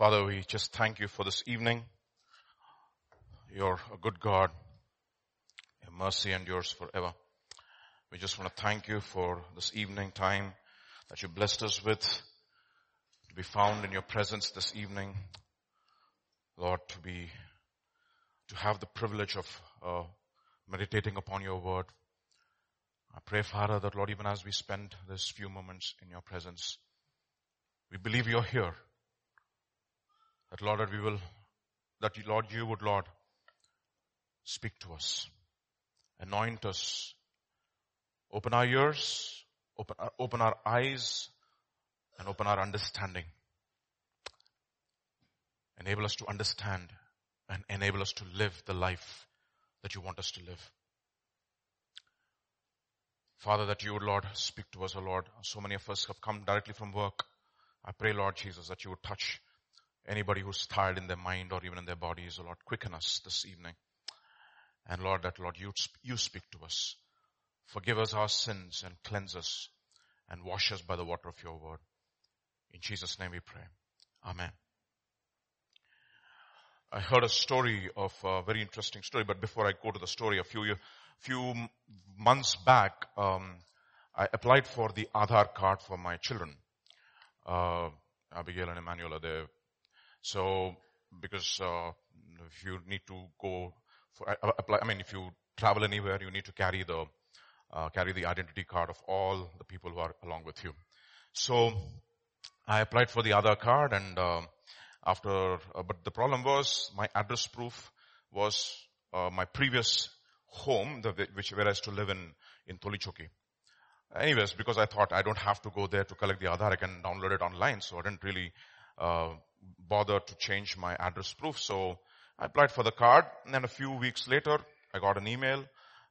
Father, we just thank you for this evening. You're a good God. Your mercy endures forever. We just want to thank you for this evening time that you blessed us with to be found in your presence this evening. Lord, to be, to have the privilege of uh, meditating upon your word. I pray, Father, that Lord, even as we spend this few moments in your presence, we believe you're here. That Lord, that we will, that you, Lord, you would, Lord, speak to us, anoint us, open our ears, open, open our eyes, and open our understanding. Enable us to understand and enable us to live the life that you want us to live. Father, that you would, Lord, speak to us, O Lord. So many of us have come directly from work. I pray, Lord Jesus, that you would touch anybody who's tired in their mind or even in their bodies, Lord. Quicken us this evening. And Lord, that Lord, you, you speak to us. Forgive us our sins and cleanse us and wash us by the water of your word. In Jesus' name we pray. Amen. I heard a story of a very interesting story, but before I go to the story, a few few months back, um, I applied for the Aadhaar card for my children. Uh, Abigail and Emmanuel are there. So, because uh, if you need to go for apply, I mean, if you travel anywhere, you need to carry the uh, carry the identity card of all the people who are along with you. So, I applied for the Aadhaar card, and uh, after, uh, but the problem was my address proof was uh, my previous home, the, which where I used to live in, in Tolichoki. Anyways, because I thought I don't have to go there to collect the Aadhaar, I can download it online, so I didn't really uh, bother to change my address proof. So I applied for the card, and then a few weeks later, I got an email.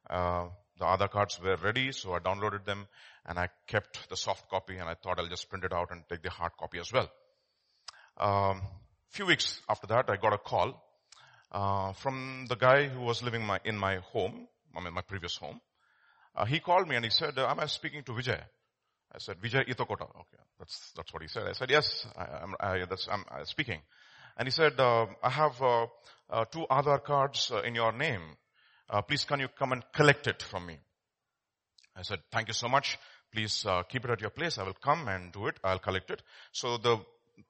Uh, the Aadhaar cards were ready, so I downloaded them, and I kept the soft copy, and I thought I'll just print it out and take the hard copy as well. Um, few weeks after that, I got a call uh, from the guy who was living my, in my home, I mean my previous home. Uh, he called me and he said, am I speaking to Vijay? I said, Vijay Itokota. Okay, that's, that's what he said. I said, yes, I, am I'm uh, speaking. And he said, uh, I have uh, uh, two Aadhaar cards in your name. please can you come and collect it from me? I said, thank you so much. Please keep it at your place. I will come and do it. I'll collect it. So the,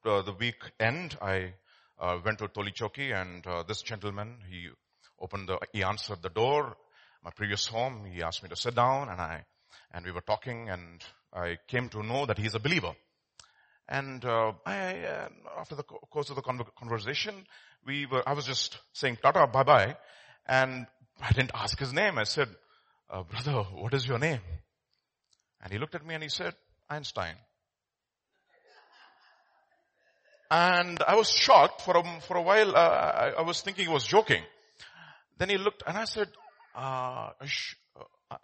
the week end, I uh, went to Tolichoki and uh, this gentleman, he opened the, he answered the door, my previous home. He asked me to sit down and I, and we were talking and I came to know that he's a believer. And uh, I, uh, after the course of the conversation, we were, I was just saying tata, bye bye, and I didn't ask his name. I said, uh, brother, what is your name? And he looked at me and he said, Einstein. And I was shocked for a, for a while. Uh, I, I, was thinking he was joking. Then he looked and I said, uh, uh,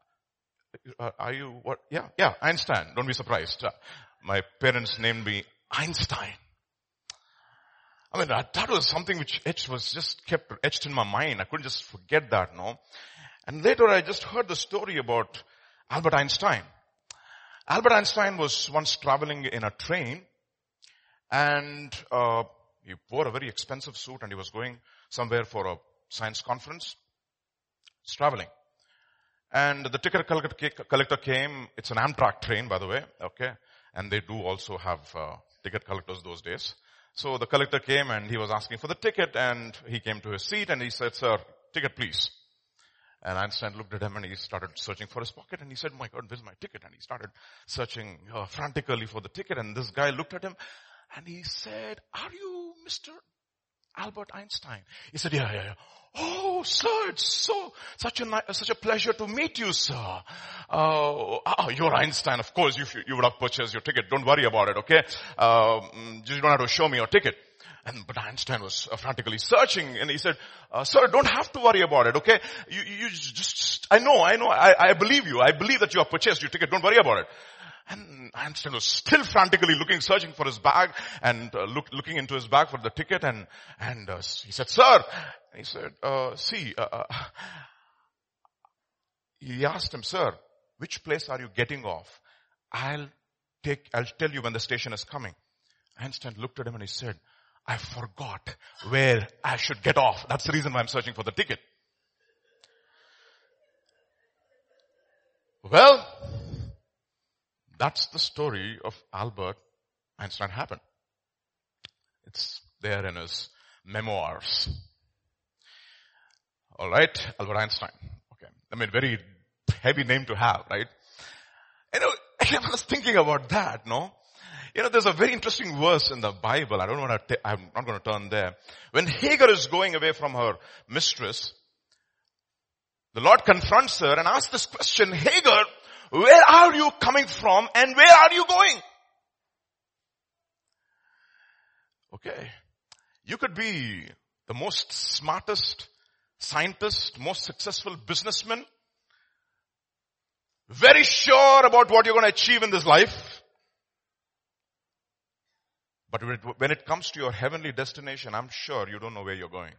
uh, are you what? Yeah, yeah, Einstein. Don't be surprised. My parents named me Einstein. I mean, that, that was something which etched, was just kept etched in my mind. I couldn't just forget that, no. And later I just heard the story about Albert Einstein. Albert Einstein was once traveling in a train and uh, he wore a very expensive suit and he was going somewhere for a science conference. He's traveling. And the ticket collector came, it's an Amtrak train by the way, okay, and they do also have uh, ticket collectors those days. So the collector came and he was asking for the ticket and he came to his seat and he said, sir, ticket please. And Einstein looked at him and he started searching for his pocket and he said, my God, where's my ticket? And he started searching uh, frantically for the ticket and this guy looked at him and he said, are you Mr. Albert Einstein? He said, yeah, yeah, yeah. Oh, sir, it's so, such a, such a pleasure to meet you, sir. Uh, oh, you're Einstein, of course, you, you would have purchased your ticket. Don't worry about it, okay? Uh, you don't have to show me your ticket. And, but Einstein was frantically searching and he said, uh, sir, don't have to worry about it, okay? You, you just I know, I know, I, I believe you. I believe that you have purchased your ticket. Don't worry about it. And Einstein was still frantically looking, searching for his bag and uh, look, looking into his bag for the ticket and, and uh, he said, sir, he said, uh, see, uh, uh, he asked him, sir, which place are you getting off? I'll take, I'll tell you when the station is coming. Einstein looked at him and he said, I forgot where I should get off. That's the reason why I'm searching for the ticket. Well, that's the story of Albert Einstein happened. It's there in his memoirs. Alright, Albert Einstein. Okay. I mean, very heavy name to have, right? You know, I was thinking about that, no? You know, there's a very interesting verse in the Bible. I don't want to, I'm not going to turn there. When Hagar is going away from her mistress, the Lord confronts her and asks this question, Hagar, where are you coming from and where are you going? Okay. You could be the most smartest scientist, most successful businessman, very sure about what you're going to achieve in this life. But when it comes to your heavenly destination, I'm sure you don't know where you're going.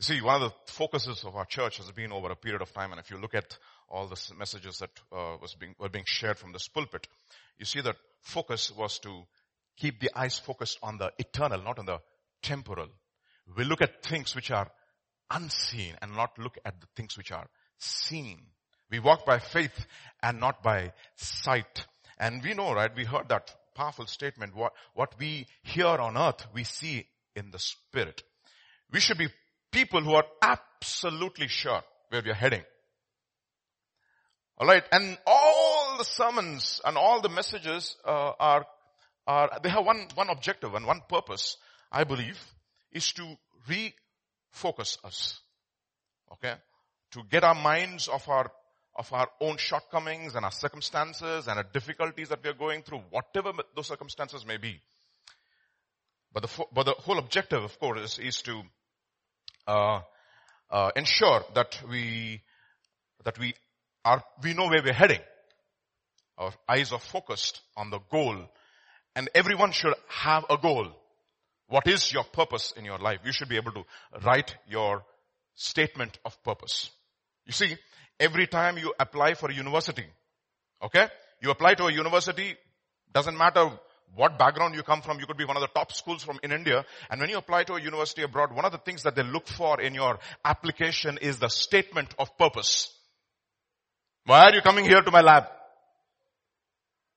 You see, one of the focuses of our church has been over a period of time, and if you look at all the messages that uh, was being, were being shared from this pulpit, you see that focus was to keep the eyes focused on the eternal, not on the temporal. We look at things which are unseen and not look at the things which are seen. We walk by faith and not by sight. And we know, right? We heard that powerful statement. What, what we hear on earth, we see in the spirit. We should be people who are absolutely sure where we are heading. Alright, and all the sermons and all the messages uh, are, are, they have one, one objective and one purpose, I believe, is to refocus us. Okay? To get our minds off our, of our own shortcomings and our circumstances and our difficulties that we are going through, whatever those circumstances may be. But the, but the whole objective, of course, is, is to Uh, uh, ensure that we that we are we know where we're heading. Our eyes are focused on the goal, and everyone should have a goal. What is your purpose in your life? You should be able to write your statement of purpose. You see, every time you apply for a university, okay, you apply to a university, doesn't matter what background you come from, you could be one of the top schools from in India, and when you apply to a university abroad, one of the things that they look for in your application is the statement of purpose. Why are you coming here to my lab?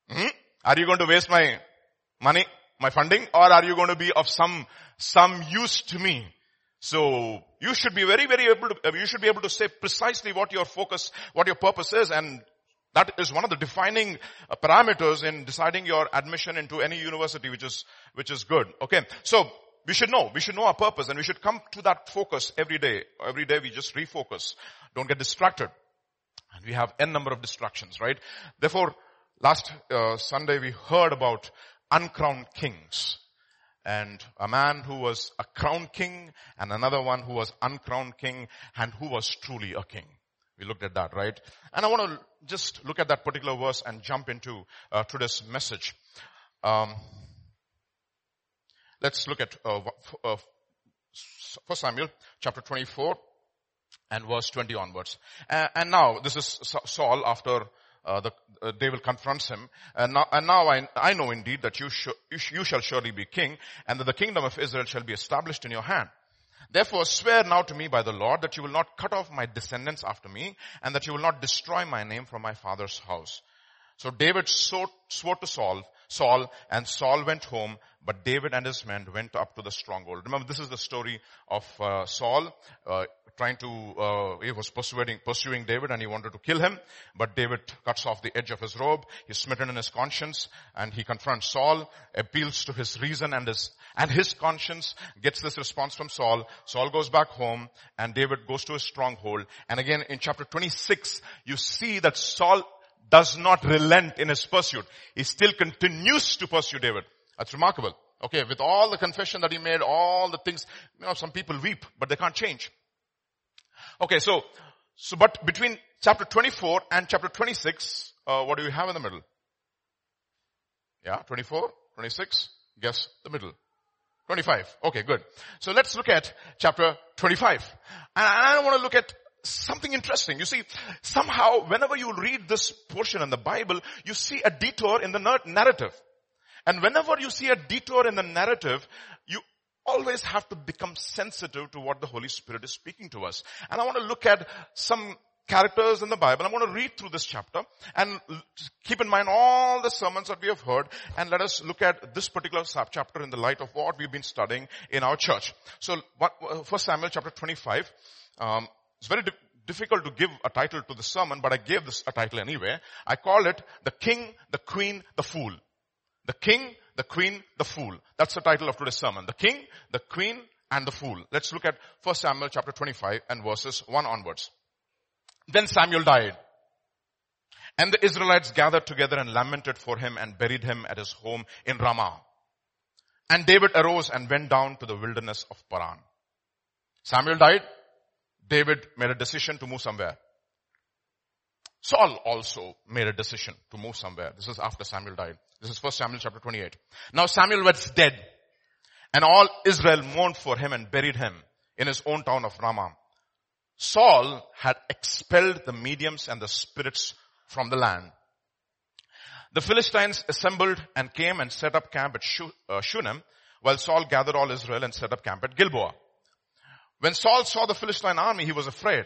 Hmm? Are you going to waste my money? my funding or are you going to be of some, some use to me? So you should be very, very able to, you should be able to say precisely what your focus, what your purpose is and that is one of the defining uh, parameters in deciding your admission into any university which is, which is good. Okay. So we should know, we should know our purpose and we should come to that focus every day. Every day we just refocus. Don't get distracted. And we have n number of distractions, right? Therefore, last uh, Sunday we heard about uncrowned kings. And a man who was a crowned king and another one who was uncrowned king and who was truly a king. We looked at that, right? And I want to just look at that particular verse and jump into uh, today's message. Um, let's look at uh, uh, 1 Samuel chapter 24 and verse 20 onwards. and now this is Saul after uh, the, uh, confronts him. And now, and now I, I know indeed that you, sh- you, sh- you shall surely be king and that the kingdom of Israel shall be established in your hand. Therefore swear now to me by the Lord that you will not cut off my descendants after me and that you will not destroy my name from my father's house. So David swore, to Saul, Saul, and Saul went home, but David and his men went up to the stronghold. Remember, this is the story of uh, Saul uh, trying to. Uh, he was pursuing pursuing David, and he wanted to kill him. But David cuts off the edge of his robe. He's smitten in his conscience, and he confronts Saul, appeals to his reason and his and his conscience. Gets this response from Saul. Saul goes back home, and David goes to his stronghold. And again, in chapter 26, you see that Saul does not relent in his pursuit. He still continues to pursue David. That's remarkable. Okay, with all the confession that he made, all the things, you know, some people weep, but they can't change. Okay, so, so but between chapter 24 and chapter 26, uh, what do we have in the middle? Yeah, 24, 26, guess the middle. 25. Okay, good. So let's look at chapter 25. And I don't want to look at something interesting. You see, somehow whenever you read this portion in the Bible, you see a detour in the narrative. And whenever you see a detour in the narrative, you always have to become sensitive to what the Holy Spirit is speaking to us. And I want to look at some characters in the Bible. I'm going to read through this chapter and keep in mind all the sermons that we have heard and let us look at this particular chapter in the light of what we've been studying in our church. So first Samuel chapter 25, um, it's very di- difficult to give a title to the sermon, but I gave this a title anyway. I call it the king, the queen, the fool. The king, the queen, the fool. That's the title of today's sermon. The king, the queen, and the fool. Let's look at 1 Samuel chapter 25 and verses 1 onwards. Then Samuel died. And the Israelites gathered together and lamented for him and buried him at his home in Ramah. And David arose and went down to the wilderness of Paran. Samuel died. David made a decision to move somewhere. Saul also made a decision to move somewhere. This is after Samuel died. This is 1 Samuel chapter 28. Now Samuel was dead and all Israel mourned for him and buried him in his own town of Ramah. Saul had expelled the mediums and the spirits from the land. The Philistines assembled and came and set up camp at uh, Shunem while Saul gathered all Israel and set up camp at Gilboa. When Saul saw the Philistine army, he was afraid.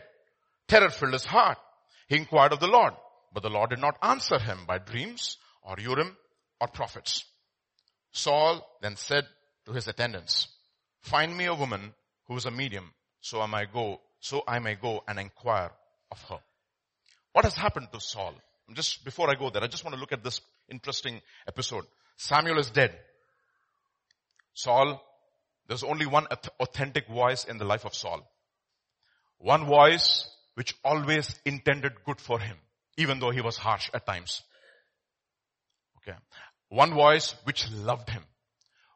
Terror filled his heart. He inquired of the Lord, but the Lord did not answer him by dreams or Urim or prophets. Saul then said to his attendants, find me a woman who is a medium so I may go, so I may go and inquire of her. What has happened to Saul? Just before I go there, I just want to look at this interesting episode. Samuel is dead. Saul, there's only one authentic voice in the life of Saul. One voice which always intended good for him, even though he was harsh at times. Okay. One voice which loved him.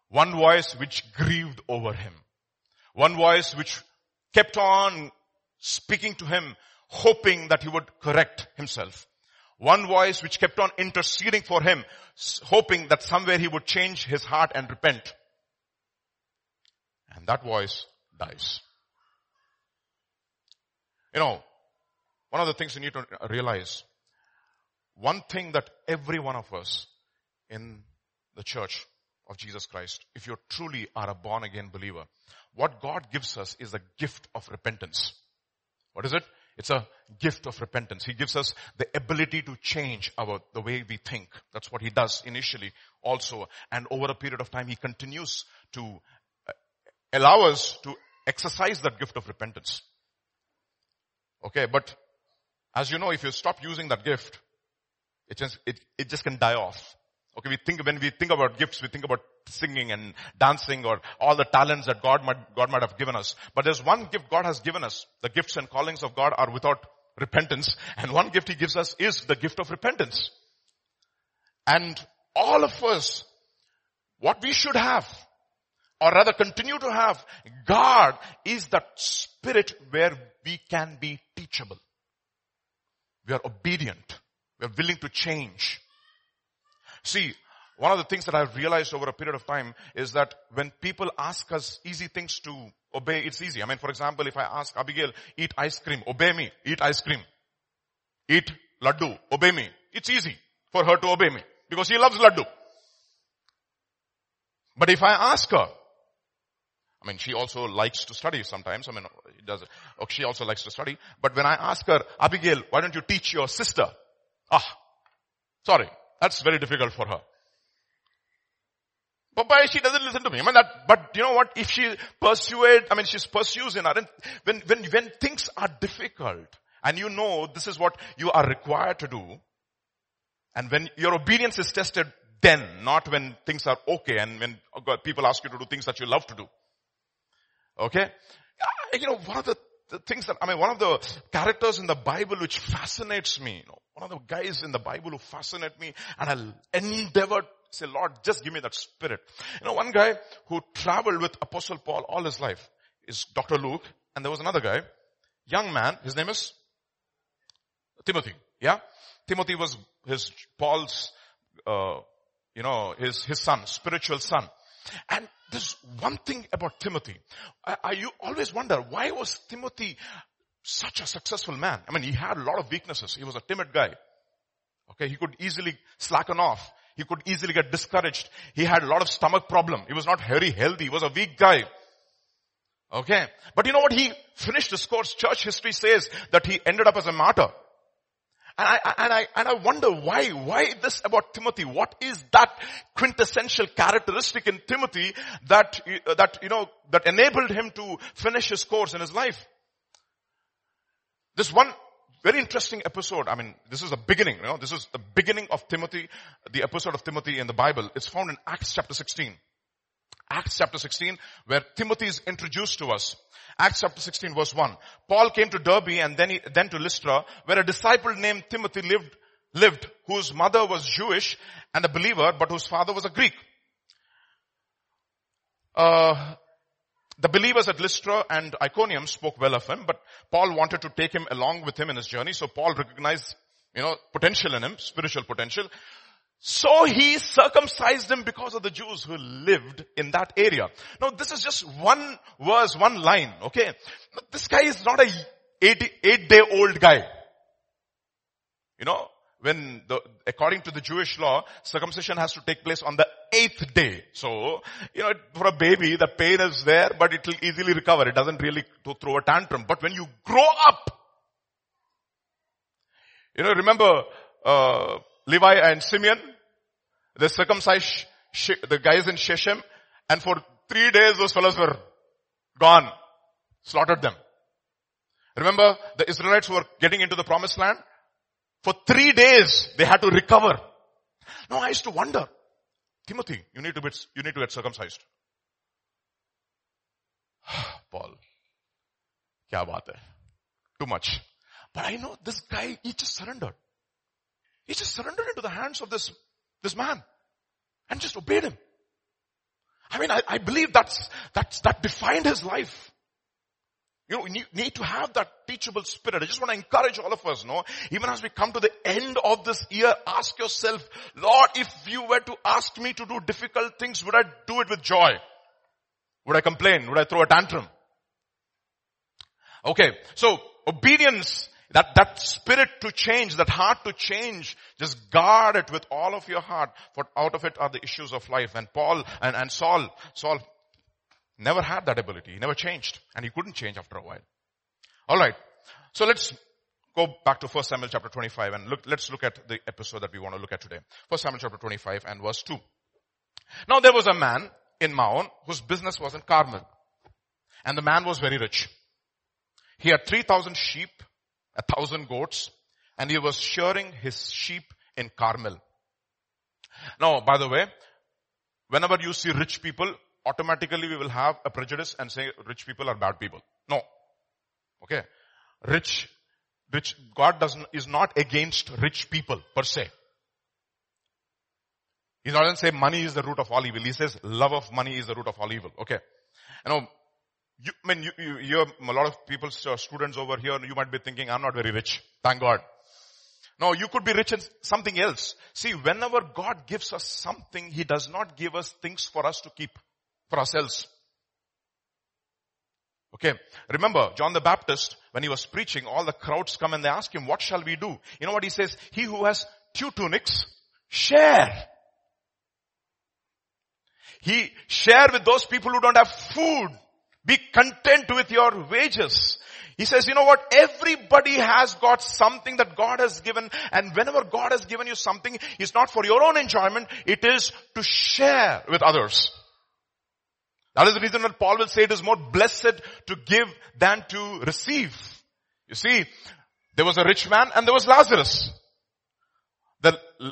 One voice which grieved over him. One voice which kept on speaking to him, hoping that he would correct himself. One voice which kept on interceding for him, hoping that somewhere he would change his heart and repent. And that voice dies. You know, one of the things you need to realize, one thing that every one of us in the church of Jesus Christ, if you truly are a born again believer, what God gives us is a gift of repentance. What is it? It's a gift of repentance. He gives us the ability to change our, the way we think. That's what He does initially also. And over a period of time, He continues to allow us to exercise that gift of repentance. Okay, but as you know, if you stop using that gift, it just, it, it just can die off. Okay, we think, when we think about gifts, we think about singing and dancing or all the talents that God might, God might have given us. But there's one gift God has given us. The gifts and callings of God are without repentance. And one gift He gives us is the gift of repentance. And all of us, what we should have, or rather continue to have, God is that spirit where we can be teachable. We are obedient. We are willing to change. See, one of the things that I've realized over a period of time is that when people ask us easy things to obey, it's easy. I mean, for example, if I ask Abigail, eat ice cream, obey me, eat ice cream. Eat laddu, obey me. It's easy for her to obey me because she loves laddu. But if I ask her, I mean, she also likes to study sometimes. I mean, does, she also likes to study. But when I ask her, Abigail, why don't you teach your sister? Ah, sorry. That's very difficult for her. Why she doesn't listen to me? I mean that, but you know what? If she persuade, I mean she pursues in her, when, when, when things are difficult, and you know this is what you are required to do, and when your obedience is tested then, not when things are okay and when people ask you to do things that you love to do. Okay? You know, one of the, the things that, I mean, one of the characters in the Bible which fascinates me, you know, one of the guys in the Bible who fascinate me and I'll endeavor say, Lord, just give me that spirit. You know, one guy who traveled with Apostle Paul all his life is Dr. Luke and there was another guy, young man, his name is Timothy. Yeah? Timothy was his, Paul's, uh, you know, his, his son, spiritual son. And there's one thing about Timothy. I, I, you always wonder, why was Timothy such a successful man? I mean, he had a lot of weaknesses. He was a timid guy. Okay, he could easily slacken off. He He could easily get discouraged. He had a lot of stomach problem. He was not very healthy. He was a weak guy. Okay. But you know what? He finished his course. Church history says that he ended up as a martyr. And I, and I, and I wonder why, why this about Timothy? What is that quintessential characteristic in Timothy that, uh, that, you know, that enabled him to finish his course in his life? This one very interesting episode. I mean, this is the beginning, you know, this is the beginning of Timothy, the episode of Timothy in the Bible. It's found in Acts chapter 16. Acts chapter 16, where Timothy is introduced to us. Acts chapter 16 verse 1. Paul came to Derbe and then, he, then to Lystra, where a disciple named Timothy lived, lived, whose mother was Jewish and a believer, but whose father was a Greek. Uh, the believers at Lystra and Iconium spoke well of him, but Paul wanted to take him along with him in his journey, so Paul recognized, you know, potential in him, spiritual potential. So he circumcised him because of the Jews who lived in that area. Now this is just one verse, one line, okay? This guy is not a 80, eight day old guy. You know, when the, according to the Jewish law, circumcision has to take place on the eighth day. So, you know, for a baby, the pain is there, but it will easily recover. It doesn't really throw a tantrum. But when you grow up, you know, remember, uh, Levi and Simeon, they circumcised the guys in Shechem and for three days those fellows were gone. Slaughtered them. Remember the Israelites were getting into the promised land? For three days they had to recover. Now I used to wonder, Timothy, you need to be, you need to get circumcised. Paul, kya baat hai? Too much. But I know this guy, he just surrendered. He just surrendered into the hands of this this man and just obeyed him. I mean, I, I believe that's, that's, that defined his life. You know, you need to have that teachable spirit. I just want to encourage all of us, no? Even as we come to the end of this year, ask yourself, Lord, if you were to ask me to do difficult things, would I do it with joy? Would I complain? Would I throw a tantrum? Okay, so obedience that, that spirit to change, that heart to change, just guard it with all of your heart, for out of it are the issues of life. And Paul and, and Saul, Saul never had that ability. He never changed. And he couldn't change after a while. Alright. So let's go back to 1 Samuel chapter 25 and look, let's look at the episode that we want to look at today. 1 Samuel chapter 25 and verse 2. Now there was a man in Maon whose business was in Carmel. And the man was very rich. He had 3,000 sheep a thousand goats, and he was shearing his sheep in Carmel. Now, by the way, whenever you see rich people, automatically we will have a prejudice and say rich people are bad people. No. Okay. Rich, rich, God doesn't, is not against rich people per se. He doesn't say money is the root of all evil. He says love of money is the root of all evil. Okay. You know, you, I mean, you, you, you a lot of people, uh, students over here, you might be thinking, I'm not very rich. Thank God. No, you could be rich in something else. See, whenever God gives us something, He does not give us things for us to keep for ourselves. Okay. Remember, John the Baptist, when he was preaching, all the crowds come and they ask him, what shall we do? You know what he says? He who has two tunics, share. He share with those people who don't have food. Be content with your wages. He says, you know what? Everybody has got something that God has given and whenever God has given you something, it's not for your own enjoyment, it is to share with others. That is the reason that Paul will say it is more blessed to give than to receive. You see, there was a rich man and there was Lazarus.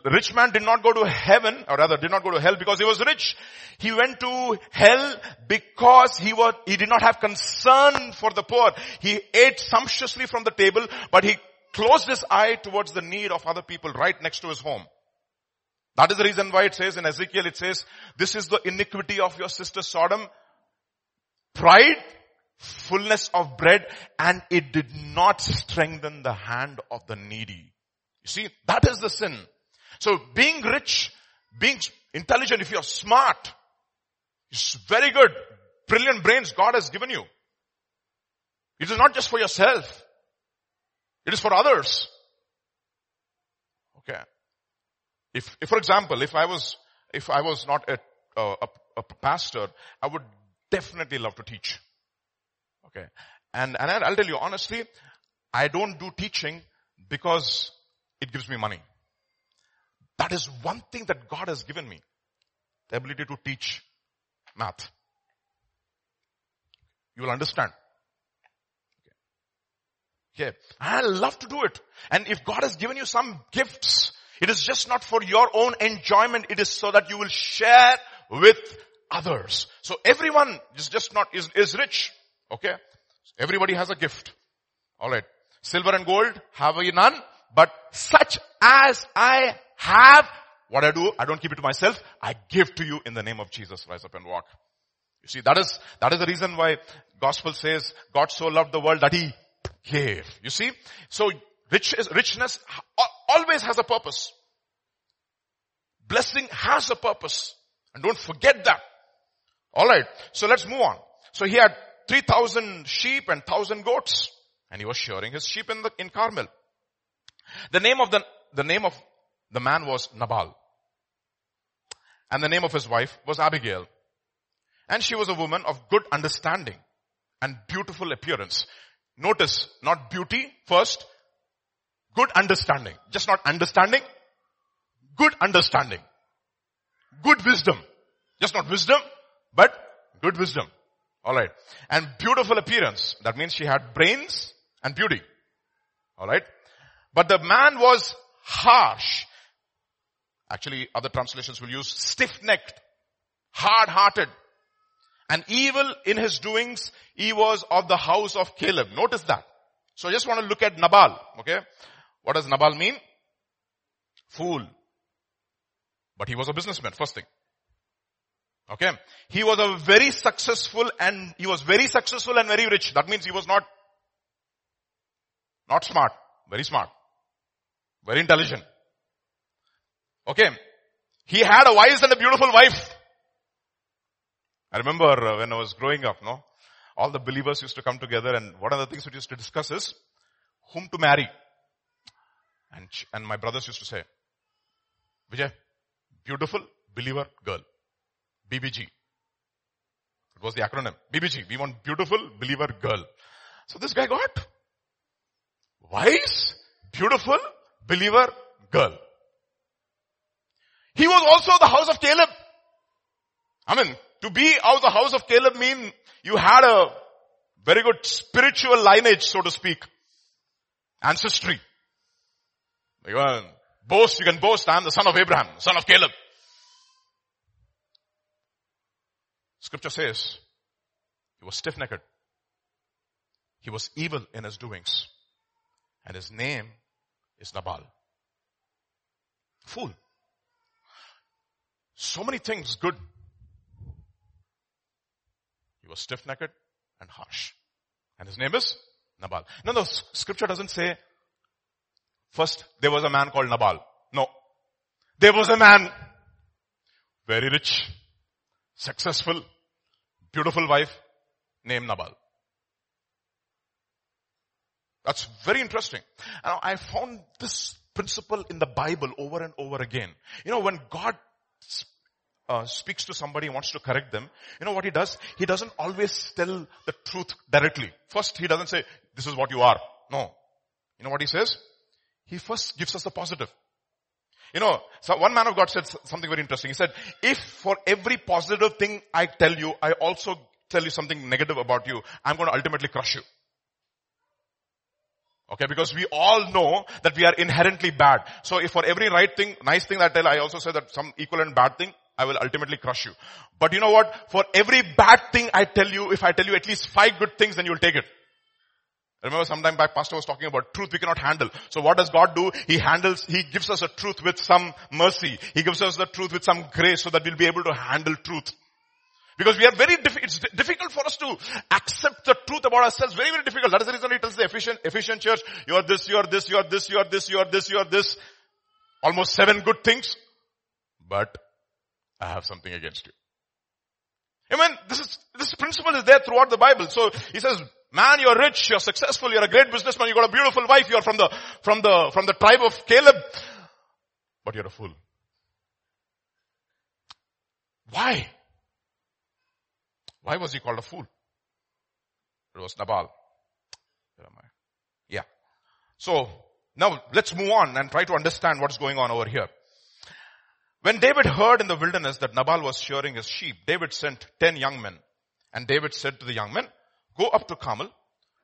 Rich man did not go to heaven, or rather did not go to hell because he was rich. He went to hell because he was, he did not have concern for the poor. He ate sumptuously from the table, but he closed his eye towards the need of other people right next to his home. That is the reason why it says in Ezekiel, it says, this is the iniquity of your sister Sodom. Pride, fullness of bread, and it did not strengthen the hand of the needy. You see, that is the sin. So being rich, being intelligent, if you're smart, it's very good. Brilliant brains God has given you. It is not just for yourself. It is for others. Okay. If, if for example, if I was, if I was not a, a, a pastor, I would definitely love to teach. Okay. And, and I'll tell you honestly, I don't do teaching because it gives me money. That is one thing that God has given me. The ability to teach math. You will understand. Okay. I love to do it. And if God has given you some gifts, it is just not for your own enjoyment. It is so that you will share with others. So everyone is just not, is, is rich. Okay. Everybody has a gift. Alright. Silver and gold have I none, but such as I have, what I do, I don't keep it to myself. I give to you in the name of Jesus. Rise up and walk. You see, that is, that is the reason why gospel says God so loved the world that he gave. You see? So rich, is richness always has a purpose. Blessing has a purpose. And don't forget that. Alright. So let's move on. So he had 3,000 sheep and 1,000 goats. And he was shearing his sheep in the, in Carmel. The name of the, the name of the man was Nabal. And the name of his wife was Abigail. And she was a woman of good understanding and beautiful appearance. Notice, not beauty first, good understanding. Just not understanding, good understanding. Good wisdom. Just not wisdom, but good wisdom. Alright. And beautiful appearance. That means she had brains and beauty. Alright. But the man was harsh. Actually, other translations will use stiff-necked, hard-hearted, and evil in his doings, he was of the house of Caleb. Notice that. So I just want to look at Nabal. Okay. What does Nabal mean? Fool. But he was a businessman, first thing. Okay. He was a very successful and he was very successful and very rich. That means he was not, not smart, very smart, very intelligent. Okay. He had a wise and a beautiful wife. I remember uh, when I was growing up, no? All the believers used to come together and one of the things we used to discuss is whom to marry. And, and my brothers used to say, Vijay, beautiful believer girl. BBG. It was the acronym. BBG. We want beautiful believer girl. So this guy got wise, beautiful believer girl. He was also the house of Caleb. I mean, to be out the house of Caleb mean you had a very good spiritual lineage, so to speak. Ancestry. You uh, can boast, you can boast, I am the son of Abraham, son of Caleb. Scripture says, he was stiff-necked. He was evil in his doings. And his name is Nabal. Fool. So many things good He was stiff-necked and harsh. And his name is Nabal. No, the scripture doesn't say, first there was a man called Nabal. No. There was a man, very rich, successful, beautiful wife, named Nabal. That's very interesting. And I found this principle in the Bible over and over again. You know, when God uh, speaks to somebody, wants to correct them, you know what he does? He doesn't always tell the truth directly. First, he doesn't say, this is what you are. No. You know what he says? He first gives us the positive. You know, so one man of God said something very interesting. He said, if for every positive thing I tell you, I also tell you something negative about you, I'm going to ultimately crush you. Okay, because we all know that we are inherently bad. So if for every right thing, nice thing that I tell, I also say that some equal and bad thing, I will ultimately crush you. But you know what? For every bad thing I tell you, if I tell you at least five good things, then you'll take it. Remember sometime back pastor was talking about truth we cannot handle. So what does God do? He handles, He gives us a truth with some mercy. He gives us the truth with some grace so that we'll be able to handle truth. Because we are very, it's difficult for us to accept the truth about ourselves. Very, very difficult. That is the reason he tells the efficient, Ephesian church, you are this, you are this, you are this, you are this, you are this, you are this. Almost seven good things. But I have something against you. Amen. This is, this principle is there throughout the Bible. So he says, man, you're rich, you're successful, you're a great businessman, you got a beautiful wife, you're from the, from the, from the tribe of Caleb, but you're a fool. Why? Why was he called a fool? It was Nabal. Yeah. So, now let's move on and try to understand what's going on over here. When David heard in the wilderness that Nabal was shearing his sheep, David sent ten young men. And David said to the young men, go up to Carmel,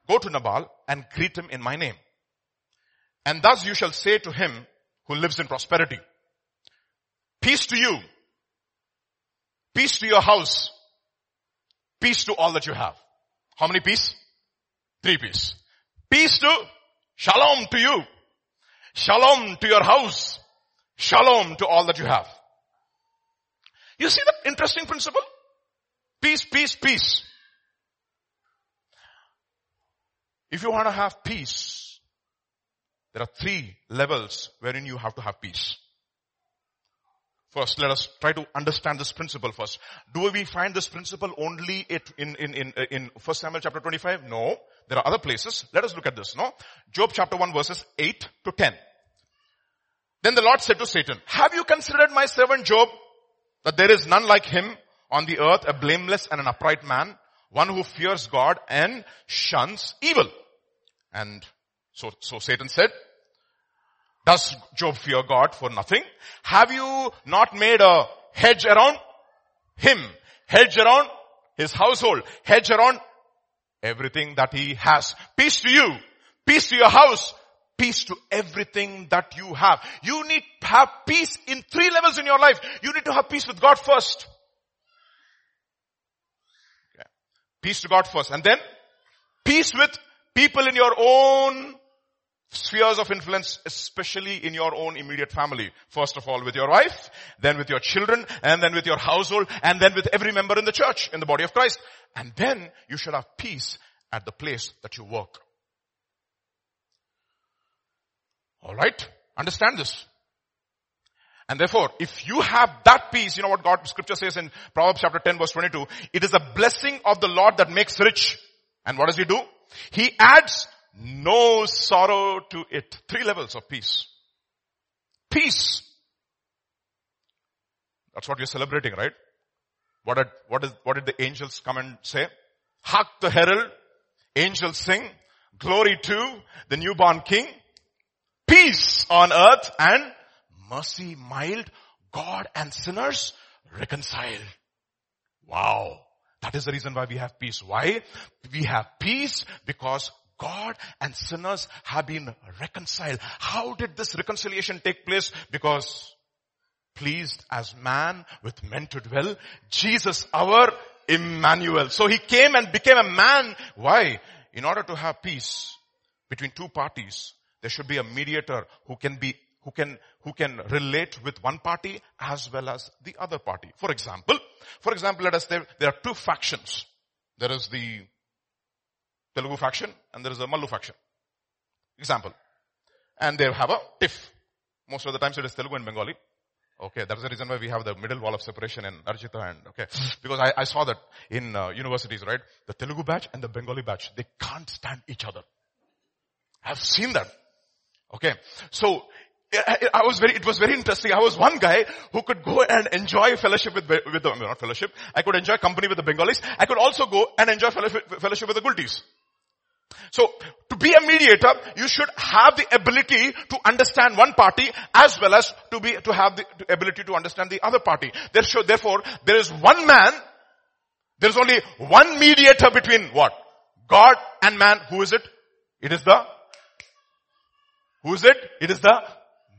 go to Nabal and greet him in my name. And thus you shall say to him who lives in prosperity, peace to you, peace to your house, peace to all that you have. How many peace? Three peace. Peace to, shalom to you, shalom to your house, Shalom to all that you have. You see the interesting principle? Peace, peace, peace. If you want to have peace, there are three levels wherein you have to have peace. First, let us try to understand this principle first. Do we find this principle only in, in, in, uh, in 1 Samuel chapter 25? No. There are other places. Let us look at this, no? Job chapter 1 verses 8 to 10. Then the Lord said to Satan, have you considered my servant Job? That there is none like him on the earth, a blameless and an upright man, one who fears God and shuns evil. And so, so Satan said, does Job fear God for nothing? Have you not made a hedge around him, hedge around his household, hedge around everything that he has? Peace to you, peace to your house, peace to everything that you have. You need to have peace in three levels in your life. You need to have peace with God first. Peace to God first. And then peace with people in your own spheres of influence, especially in your own immediate family. First of all with your wife, then with your children, and then with your household, and then with every member in the church, in the body of Christ. And then you should have peace at the place that you work. Alright? Understand this. And therefore, if you have that peace, you know what God scripture says in Proverbs chapter 10 verse 22, it is a blessing of the Lord that makes rich. And what does he do? He adds no sorrow to it. Three levels of peace. Peace. That's what we're celebrating, right? What did, what, is, what did the angels come and say? Hark the herald, angels sing, glory to the newborn king peace on earth and mercy mild, God and sinners reconciled. Wow. That is the reason why we have peace. Why? We have peace because God and sinners have been reconciled. How did this reconciliation take place? Because pleased as man with men to dwell, Jesus our Emmanuel. So he came and became a man. Why? In order to have peace between two parties, there should be a mediator who can be, who can, who can relate with one party as well as the other party. For example, for example, let us say there are two factions. There is the Telugu faction and there is a Mallu faction. Example. And they have a tiff. Most of the times it is Telugu and Bengali. Okay, that is the reason why we have the middle wall of separation in Arjita and, okay. Because I, I saw that in uh, universities, right? The Telugu batch and the Bengali batch, they can't stand each other. I've seen that. Okay. So, I was very, it was very interesting. I was one guy who could go and enjoy fellowship with, with the, not fellowship. I could enjoy company with the Bengalis. I could also go and enjoy fellowship, fellowship with the Gultis. So, to be a mediator, you should have the ability to understand one party as well as to be, to have the ability to understand the other party. Therefore, there is one man, there is only one mediator between what? God and man. Who is it? It is the who is it? It is the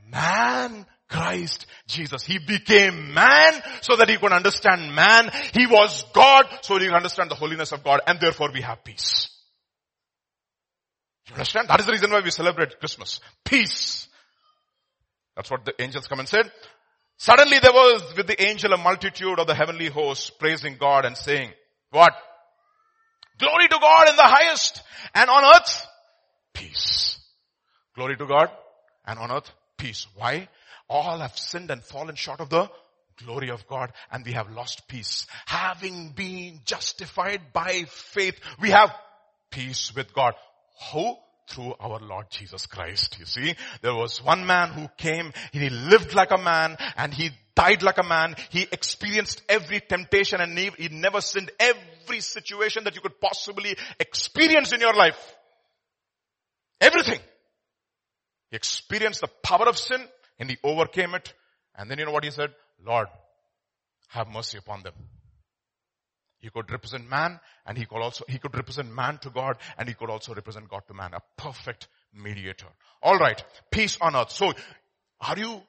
man Christ Jesus. He became man so that he could understand man. He was God so he could understand the holiness of God and therefore we have peace. You understand? That is the reason why we celebrate Christmas. Peace. That's what the angels come and said. Suddenly there was with the angel a multitude of the heavenly hosts praising God and saying, what? Glory to God in the highest and on earth, peace Glory to God and on earth peace. Why? All have sinned and fallen short of the glory of God and we have lost peace. Having been justified by faith, we have peace with God. How? Through our Lord Jesus Christ. You see, there was one man who came, he lived like a man and he died like a man. He experienced every temptation and he never sinned every situation that you could possibly experience in your life. Everything. He experienced the power of sin and he overcame it. And then you know what he said? Lord, have mercy upon them. He could represent man and he could also, he could represent man to God and he could also represent God to man. A perfect mediator. Alright. Peace on earth. So, are you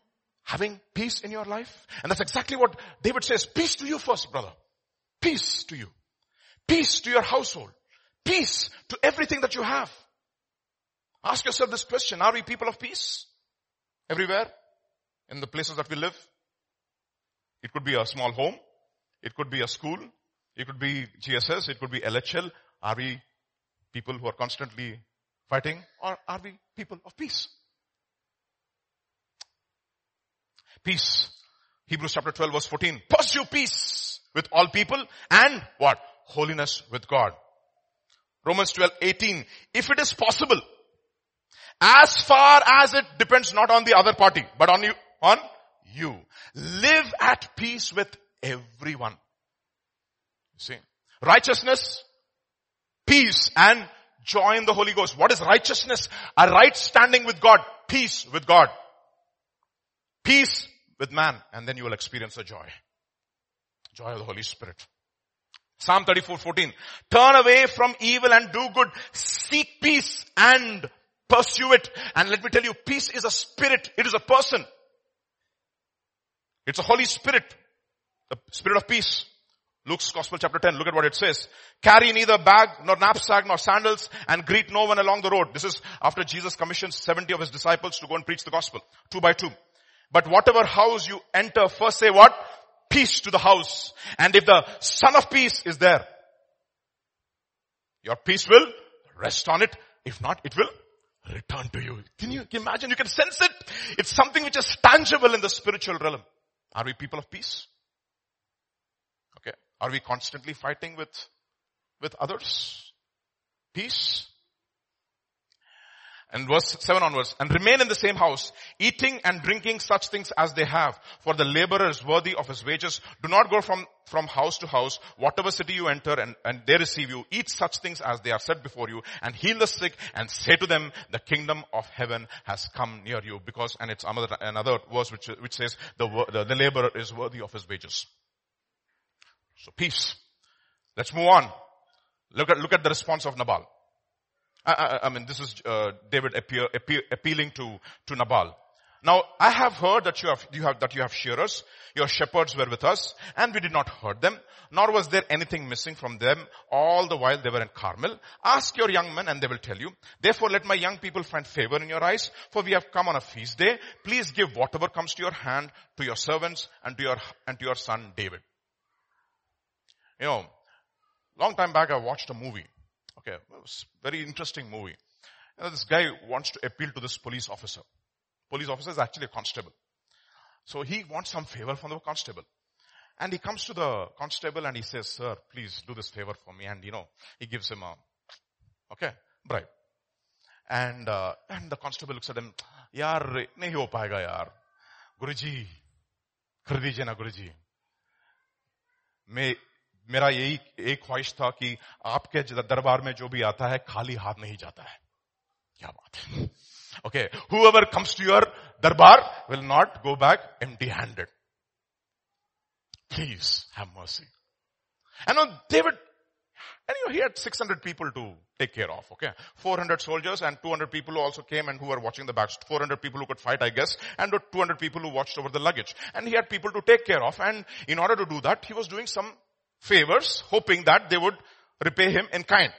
having peace in your life? And that's exactly what David says. Peace to you first, brother. Peace to you. Peace to your household. Peace to everything that you have. Ask yourself this question. Are we people of peace? Everywhere? In the places that we live? It could be a small home. It could be a school. It could be GSS. It could be LHL. Are we people who are constantly fighting or are we people of peace? Peace. Hebrews chapter 12 verse 14. Pursue peace with all people and what? Holiness with God. Romans 12, 18. If it is possible, as far as it depends not on the other party, but on you, on you. Live at peace with everyone. See, righteousness, peace and joy in the Holy Ghost. What is righteousness? A right standing with God, peace with God. Peace with man and then you will experience a joy. Joy of the Holy Spirit. Psalm 34, 14. Turn away from evil and do good. Seek peace and Pursue it. And let me tell you, peace is a spirit. It is a person. It's a Holy Spirit. The Spirit of peace. Luke's Gospel chapter 10, look at what it says. Carry neither bag, nor knapsack, nor sandals, and greet no one along the road. This is after Jesus commissions 70 of his disciples to go and preach the gospel, two by two. But whatever house you enter, first say what? Peace to the house. And if the son of peace is there, your peace will rest on it. If not, it will return to you. Can you imagine? You can sense it. It's something which is tangible in the spiritual realm. Are we people of peace? Are we constantly fighting with, with others? Peace? And verse 7 onwards, and remain in the same house, eating and drinking such things as they have, for the laborer is worthy of his wages. Do not go from, from house to house, whatever city you enter and, and they receive you, eat such things as they are set before you, and heal the sick, and say to them, the kingdom of heaven has come near you. Because, and it's another, another verse which, which says, the, the, the laborer is worthy of his wages. So peace. Let's move on. Look at, look at the response of Nabal. I, I, I mean, this is uh, David appealing to, to Nabal. Now, I have heard that you have, you have, that you have shearers. Your shepherds were with us and we did not hurt them, nor was there anything missing from them all the while they were in Carmel. Ask your young men and they will tell you. Therefore, let my young people find favor in your eyes, for we have come on a feast day. Please give whatever comes to your hand to your servants and to your, and to your son David. You know, long time back I watched a movie Okay, it was very interesting movie. You know, this guy wants to appeal to this police officer. Police officer is actually a constable. So he wants some favor from the constable. And he comes to the constable and he says, sir, please do this favor for me. And you know, he gives him a, okay, bribe. And, uh, and the constable looks at him, यार नहीं हो पाएगा यार गुरुजी कर दीजिए ना गुरुजी मैं मेरा यही एक ख्वाहिश था कि आपके दरबार में जो भी आता है खाली हाथ नहीं जाता है क्या बात है okay whoever comes to your दरबार will not go back empty handed please have mercy and David And you know, he had 600 people to take care of, okay? 400 soldiers and 200 people who also came and who were watching the back. 400 people who could fight, I guess, and 200 people who watched over the luggage. And he had people to take care of. And in order to do that, he was doing some favors, hoping that they would repay him in kind.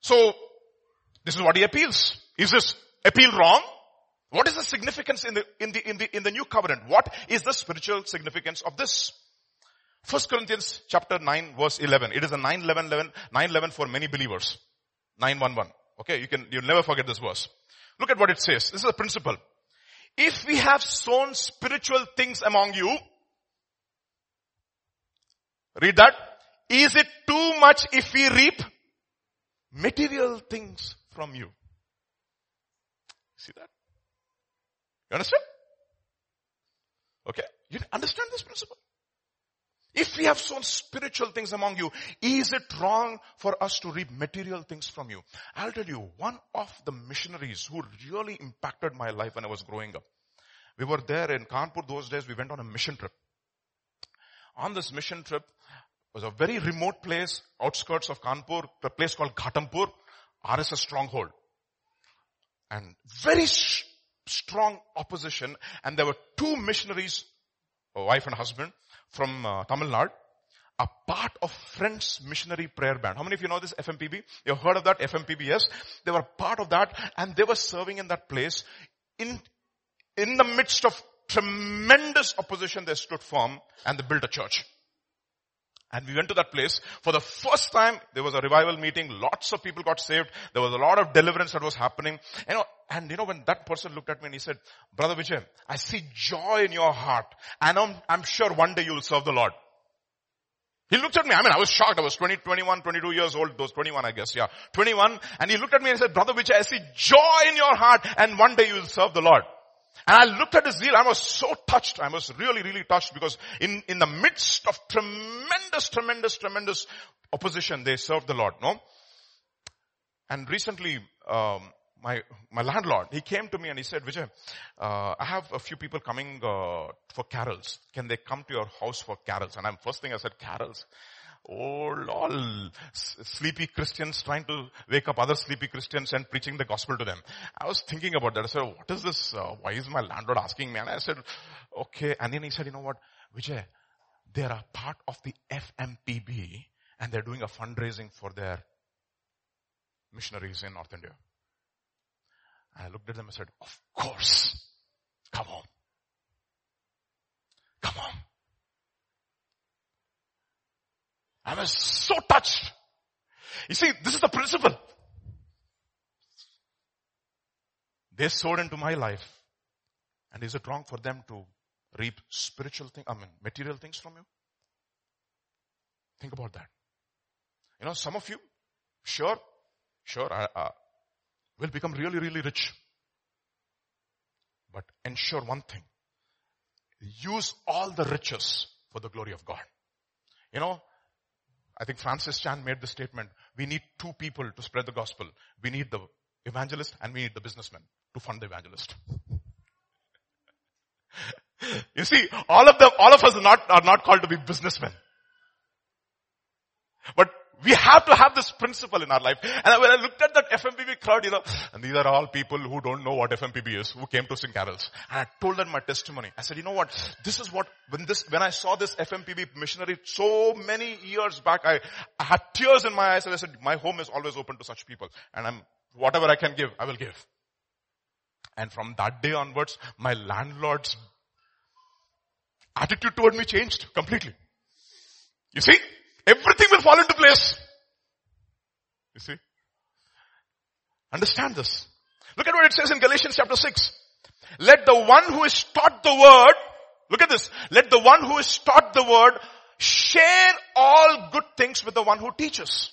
So, this is what he appeals. Is this appeal wrong? What is the significance in the, in the, in the, in the new covenant? What is the spiritual significance of this? First Corinthians chapter 9 verse 11. It is a 9 11 11, 9 11 for many believers. 911. Okay, you can, you'll never forget this verse. Look at what it says. This is a principle. If we have sown spiritual things among you, Read that. Is it too much if we reap material things from you? See that? You understand? Okay? You understand this principle? If we have sown spiritual things among you, is it wrong for us to reap material things from you? I'll tell you, one of the missionaries who really impacted my life when I was growing up. We were there in Kanpur those days, we went on a mission trip. On this mission trip was a very remote place, outskirts of Kanpur, a place called Ghatampur, RSS stronghold. And very sh- strong opposition, and there were two missionaries, a wife and husband, from uh, Tamil Nadu, a part of Friends Missionary Prayer Band. How many of you know this FMPB? You've heard of that FMPB? Yes. They were part of that and they were serving in that place. In, in the midst of tremendous opposition, they stood firm and they built a church. And we went to that place. For the first time, there was a revival meeting. Lots of people got saved. There was a lot of deliverance that was happening. You know, and you know, when that person looked at me and he said, Brother Vijay, I see joy in your heart. And I'm, I'm sure one day you will serve the Lord. He looked at me. I mean, I was shocked. I was 20, 21, 22 years old. Those 21, I guess. Yeah. 21. And he looked at me and said, Brother Vijay, I see joy in your heart and one day you will serve the Lord. And I looked at his zeal. I was so touched. I was really, really touched because in, in the midst of tremendous, tremendous, tremendous opposition, they served the Lord, no? And recently, um, my, my landlord, he came to me and he said, Vijay, uh, I have a few people coming, uh, for carols. Can they come to your house for carols? And I'm, first thing I said, carols old, all sleepy Christians trying to wake up other sleepy Christians and preaching the gospel to them. I was thinking about that. I said, what is this? Uh, why is my landlord asking me? And I said, okay. And then he said, you know what, Vijay, they are part of the FMPB and they're doing a fundraising for their missionaries in North India. I looked at them and said, of course. Come on. Come on. I was so touched. You see, this is the principle. They sowed into my life. And is it wrong for them to reap spiritual things, I mean, material things from you? Think about that. You know, some of you, sure, sure, will become really, really rich. But ensure one thing. Use all the riches for the glory of God. You know, I think Francis Chan made the statement, we need two people to spread the gospel. We need the evangelist and we need the businessman to fund the evangelist. you see, all of them, all of us are not, are not called to be businessmen. But we have to have this principle in our life. And when I looked at that FMPB crowd, you know, and these are all people who don't know what FMPB is, who came to sing carols. And I told them my testimony. I said, you know what? This is what, when this, when I saw this FMPB missionary so many years back, I, I had tears in my eyes and I said, my home is always open to such people. And I'm, whatever I can give, I will give. And from that day onwards, my landlord's attitude toward me changed completely. You see? Everything will fall into place. You see? Understand this. Look at what it says in Galatians chapter 6. Let the one who is taught the word, look at this, let the one who is taught the word share all good things with the one who teaches.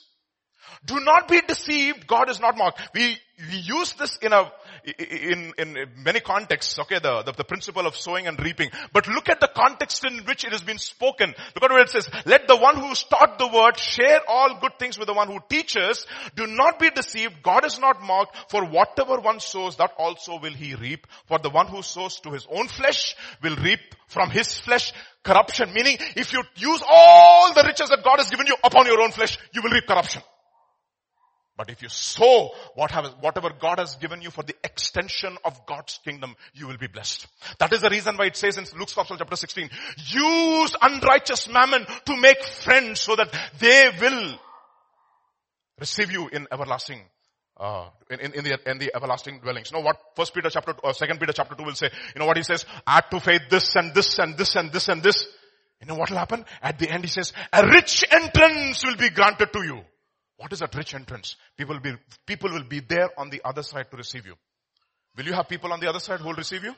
Do not be deceived. God is not mocked. We, we use this in a, in, in many contexts, okay, the, the, the, principle of sowing and reaping. But look at the context in which it has been spoken. Look at what it says. Let the one who taught the word share all good things with the one who teaches. Do not be deceived. God is not mocked. For whatever one sows, that also will he reap. For the one who sows to his own flesh will reap from his flesh corruption. Meaning, if you use all the riches that God has given you upon your own flesh, you will reap corruption. But if you sow whatever God has given you for the extension of God's kingdom, you will be blessed. That is the reason why it says in Luke's Gospel chapter 16, use unrighteous mammon to make friends so that they will receive you in everlasting uh, in, in, in, the, in the everlasting dwellings. You know what First Peter chapter, or Second Peter chapter 2 will say? You know what he says? Add to faith this and this and this and this and this. You know what will happen? At the end he says, a rich entrance will be granted to you. What is that rich entrance? People will be, people will be there on the other side to receive you. Will you have people on the other side who will receive you?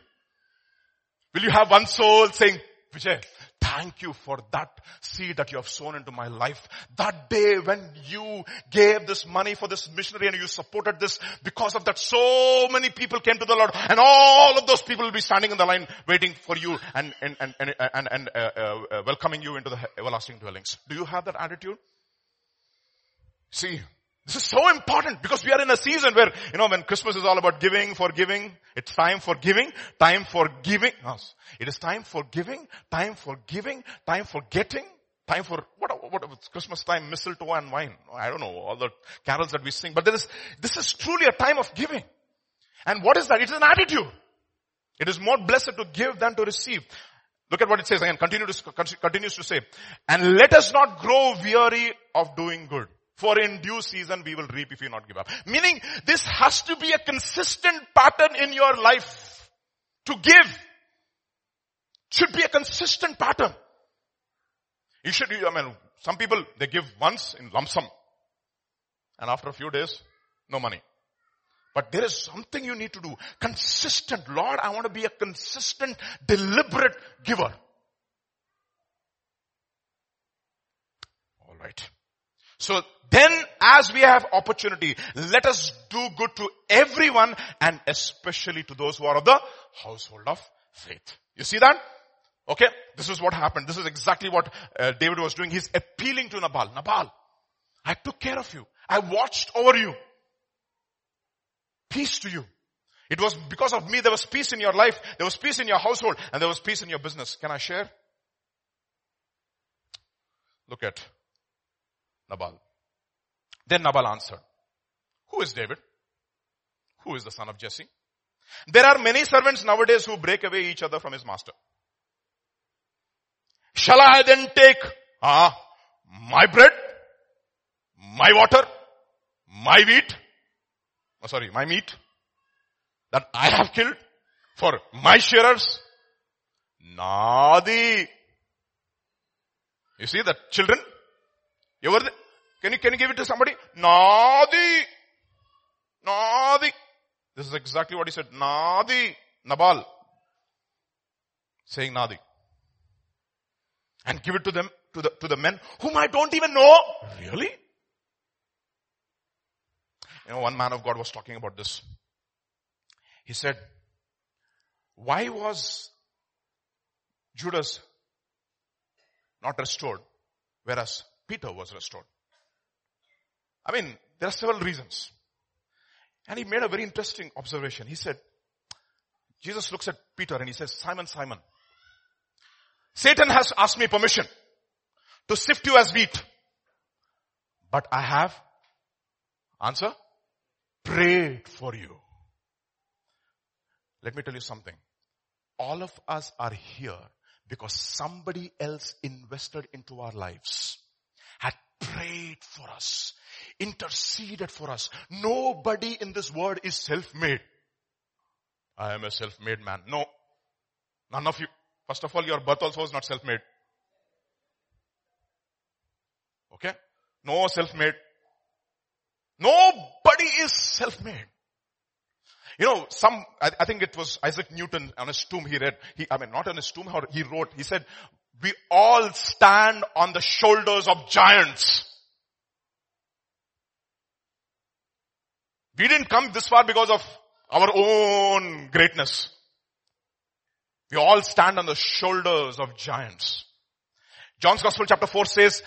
Will you have one soul saying, Vijay, thank you for that seed that you have sown into my life. That day when you gave this money for this missionary and you supported this, because of that so many people came to the Lord and all of those people will be standing in the line waiting for you and, and, and, and, and, and uh, uh, uh welcoming you into the everlasting dwellings. Do you have that attitude? See, this is so important because we are in a season where, you know, when Christmas is all about giving, forgiving, it's time for giving, time for giving. It is time for giving, time for giving, time for getting, time for, what, what, it's Christmas time, mistletoe and wine. I don't know, all the carols that we sing, but there is, this is truly a time of giving. And what is that? It is an attitude. It is more blessed to give than to receive. Look at what it says again, continue to, continues to say, and let us not grow weary of doing good. For in due season we will reap if we not give up. Meaning this has to be a consistent pattern in your life. To give should be a consistent pattern. You should, I mean, some people, they give once in lump sum. And after a few days, no money. But there is something you need to do. Consistent. Lord, I want to be a consistent, deliberate giver. Alright. So then as we have opportunity, let us do good to everyone and especially to those who are of the household of faith. You see that? Okay, this is what happened. This is exactly what uh, David was doing. He's appealing to Nabal. Nabal, I took care of you. I watched over you. Peace to you. It was because of me there was peace in your life, there was peace in your household, and there was peace in your business. Can I share? Look at Nabal. Then Nabal answered, who is David? Who is the son of Jesse? There are many servants nowadays who break away each other from his master. Shall I then take ah, my bread, my water, my wheat, oh, sorry, my meat that I have killed for my shearers? Nadi. You see the children? You were the, can you, can you give it to somebody? Nadi. Nadi. This is exactly what he said. Nadi. Nabal. Saying Nadi. And give it to them, to the, to the men whom I don't even know. Really? You know, one man of God was talking about this. He said, why was Judas not restored, whereas Peter was restored? I mean, there are several reasons. And he made a very interesting observation. He said, Jesus looks at Peter and he says, Simon, Simon, Satan has asked me permission to sift you as wheat. But I have, answer, prayed for you. Let me tell you something. All of us are here because somebody else invested into our lives, had prayed for us, interceded for us. Nobody in this world is self-made. I am a self-made man. No. None of you. First of all, your birth also is not self-made. Okay? No self-made. Nobody is self-made. You know, some, I, I, think it was Isaac Newton on his tomb he read, he, I mean not on his tomb, he wrote, he said, we all stand on the shoulders of giants. We didn't come this far because of our own greatness. We all stand on the shoulders of giants. John's Gospel chapter 4 says,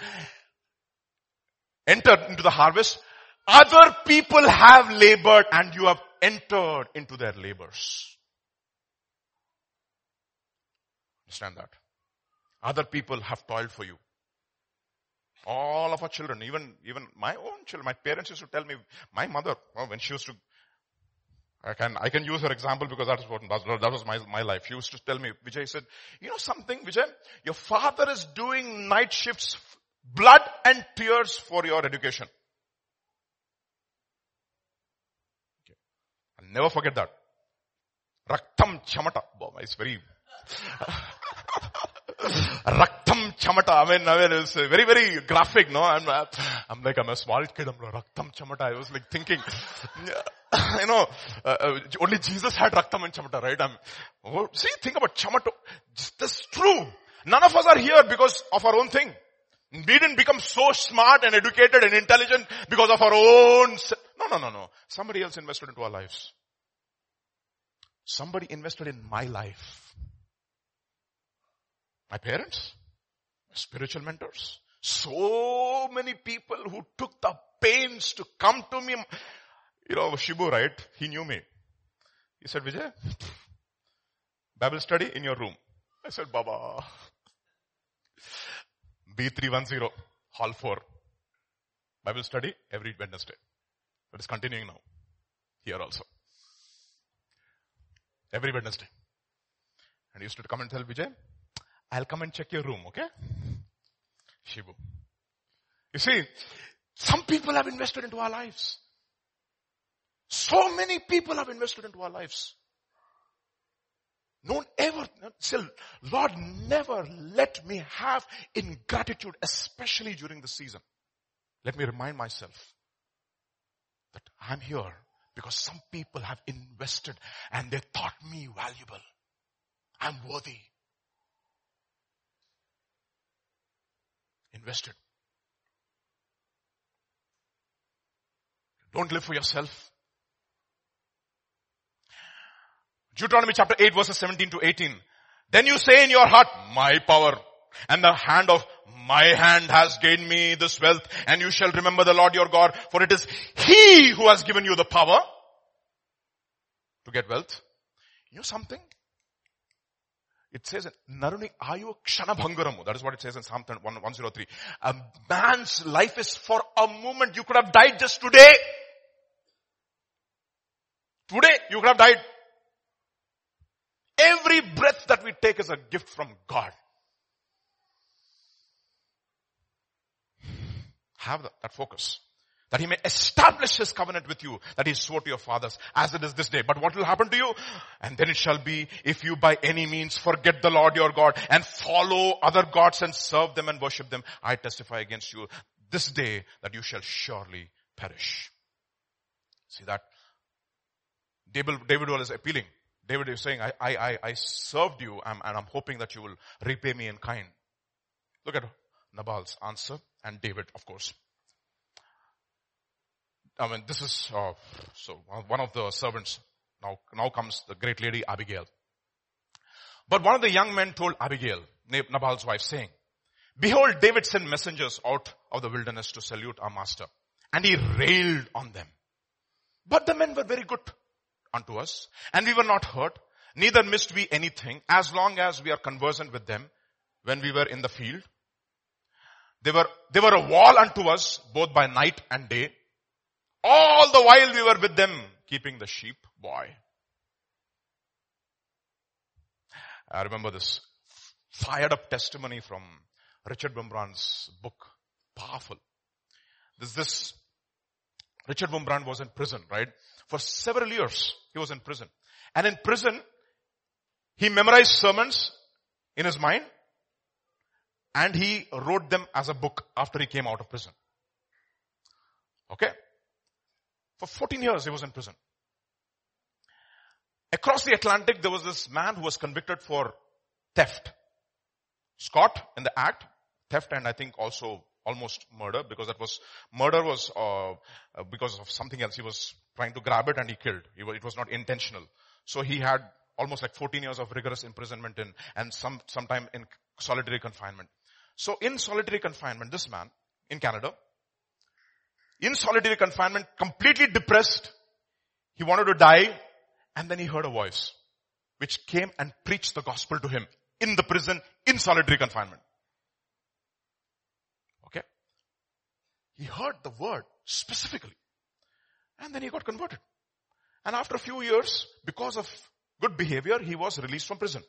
enter into the harvest. Other people have labored and you have entered into their labors. Understand that. Other people have toiled for you. All of our children, even, even my own children, my parents used to tell me, my mother, well, when she used to, I can, I can use her example because that is what, that was my, my life. She used to tell me, Vijay said, you know something, Vijay? Your father is doing night shifts, blood and tears for your education. Okay. I'll never forget that. Raktam chamata. It's very, Raktam chamata. I mean, I mean, it's very, very graphic, no? I'm, I'm like, I'm a small kid. I'm like, Raktam chamata. I was like thinking, you know, uh, uh, only Jesus had Raktam and chamata, right? I'm, oh, see, think about chamata. That's true. None of us are here because of our own thing. We didn't become so smart and educated and intelligent because of our own. No, no, no, no. Somebody else invested into our lives. Somebody invested in my life. My parents, my spiritual mentors, so many people who took the pains to come to me. You know, Shibu, right? He knew me. He said, Vijay, Bible study in your room. I said, Baba. B310, hall 4. Bible study every Wednesday. It is continuing now. Here also. Every Wednesday. And he used to come and tell Vijay, I'll come and check your room, okay? Shibu. You see, some people have invested into our lives. So many people have invested into our lives. Don't ever, still, Lord, never let me have ingratitude, especially during the season. Let me remind myself that I'm here because some people have invested and they thought me valuable. I'm worthy. Invested. Don't live for yourself. Deuteronomy chapter 8 verses 17 to 18. Then you say in your heart, my power and the hand of my hand has gained me this wealth and you shall remember the Lord your God for it is He who has given you the power to get wealth. You know something? It says, Naruni ayu kshanabhangaramu. That is what it says in Psalm 103. A man's life is for a moment. You could have died just today. Today, you could have died. Every breath that we take is a gift from God. Have that, that focus. That he may establish his covenant with you that he swore to your fathers as it is this day. But what will happen to you? And then it shall be if you by any means forget the Lord your God and follow other gods and serve them and worship them, I testify against you this day that you shall surely perish. See that? David, David was appealing. David is saying, I, I, I served you and I'm hoping that you will repay me in kind. Look at Nabal's answer and David, of course. I mean, this is, uh, so one of the servants, now, now comes the great lady Abigail. But one of the young men told Abigail, Nabal's wife, saying, Behold, David sent messengers out of the wilderness to salute our master. And he railed on them. But the men were very good unto us, and we were not hurt, neither missed we anything, as long as we are conversant with them when we were in the field. They were, they were a wall unto us, both by night and day. All the while we were with them, keeping the sheep boy. I remember this fired up testimony from Richard Wurmbrand's book. Powerful. This, this, Richard Wurmbrand was in prison, right? For several years, he was in prison. And in prison, he memorized sermons in his mind and he wrote them as a book after he came out of prison. Okay? For 14 years he was in prison. Across the Atlantic there was this man who was convicted for theft. Scott in the act, theft and I think also almost murder because that was, murder was, uh, uh, because of something else. He was trying to grab it and he killed. it was not intentional. So he had almost like 14 years of rigorous imprisonment in, and some, sometime in solitary confinement. So in solitary confinement, this man in Canada, in solitary confinement, completely depressed, he wanted to die, and then he heard a voice which came and preached the gospel to him in the prison, in solitary confinement. Okay? He heard the word specifically. And then he got converted. And after a few years, because of good behavior, he was released from prison.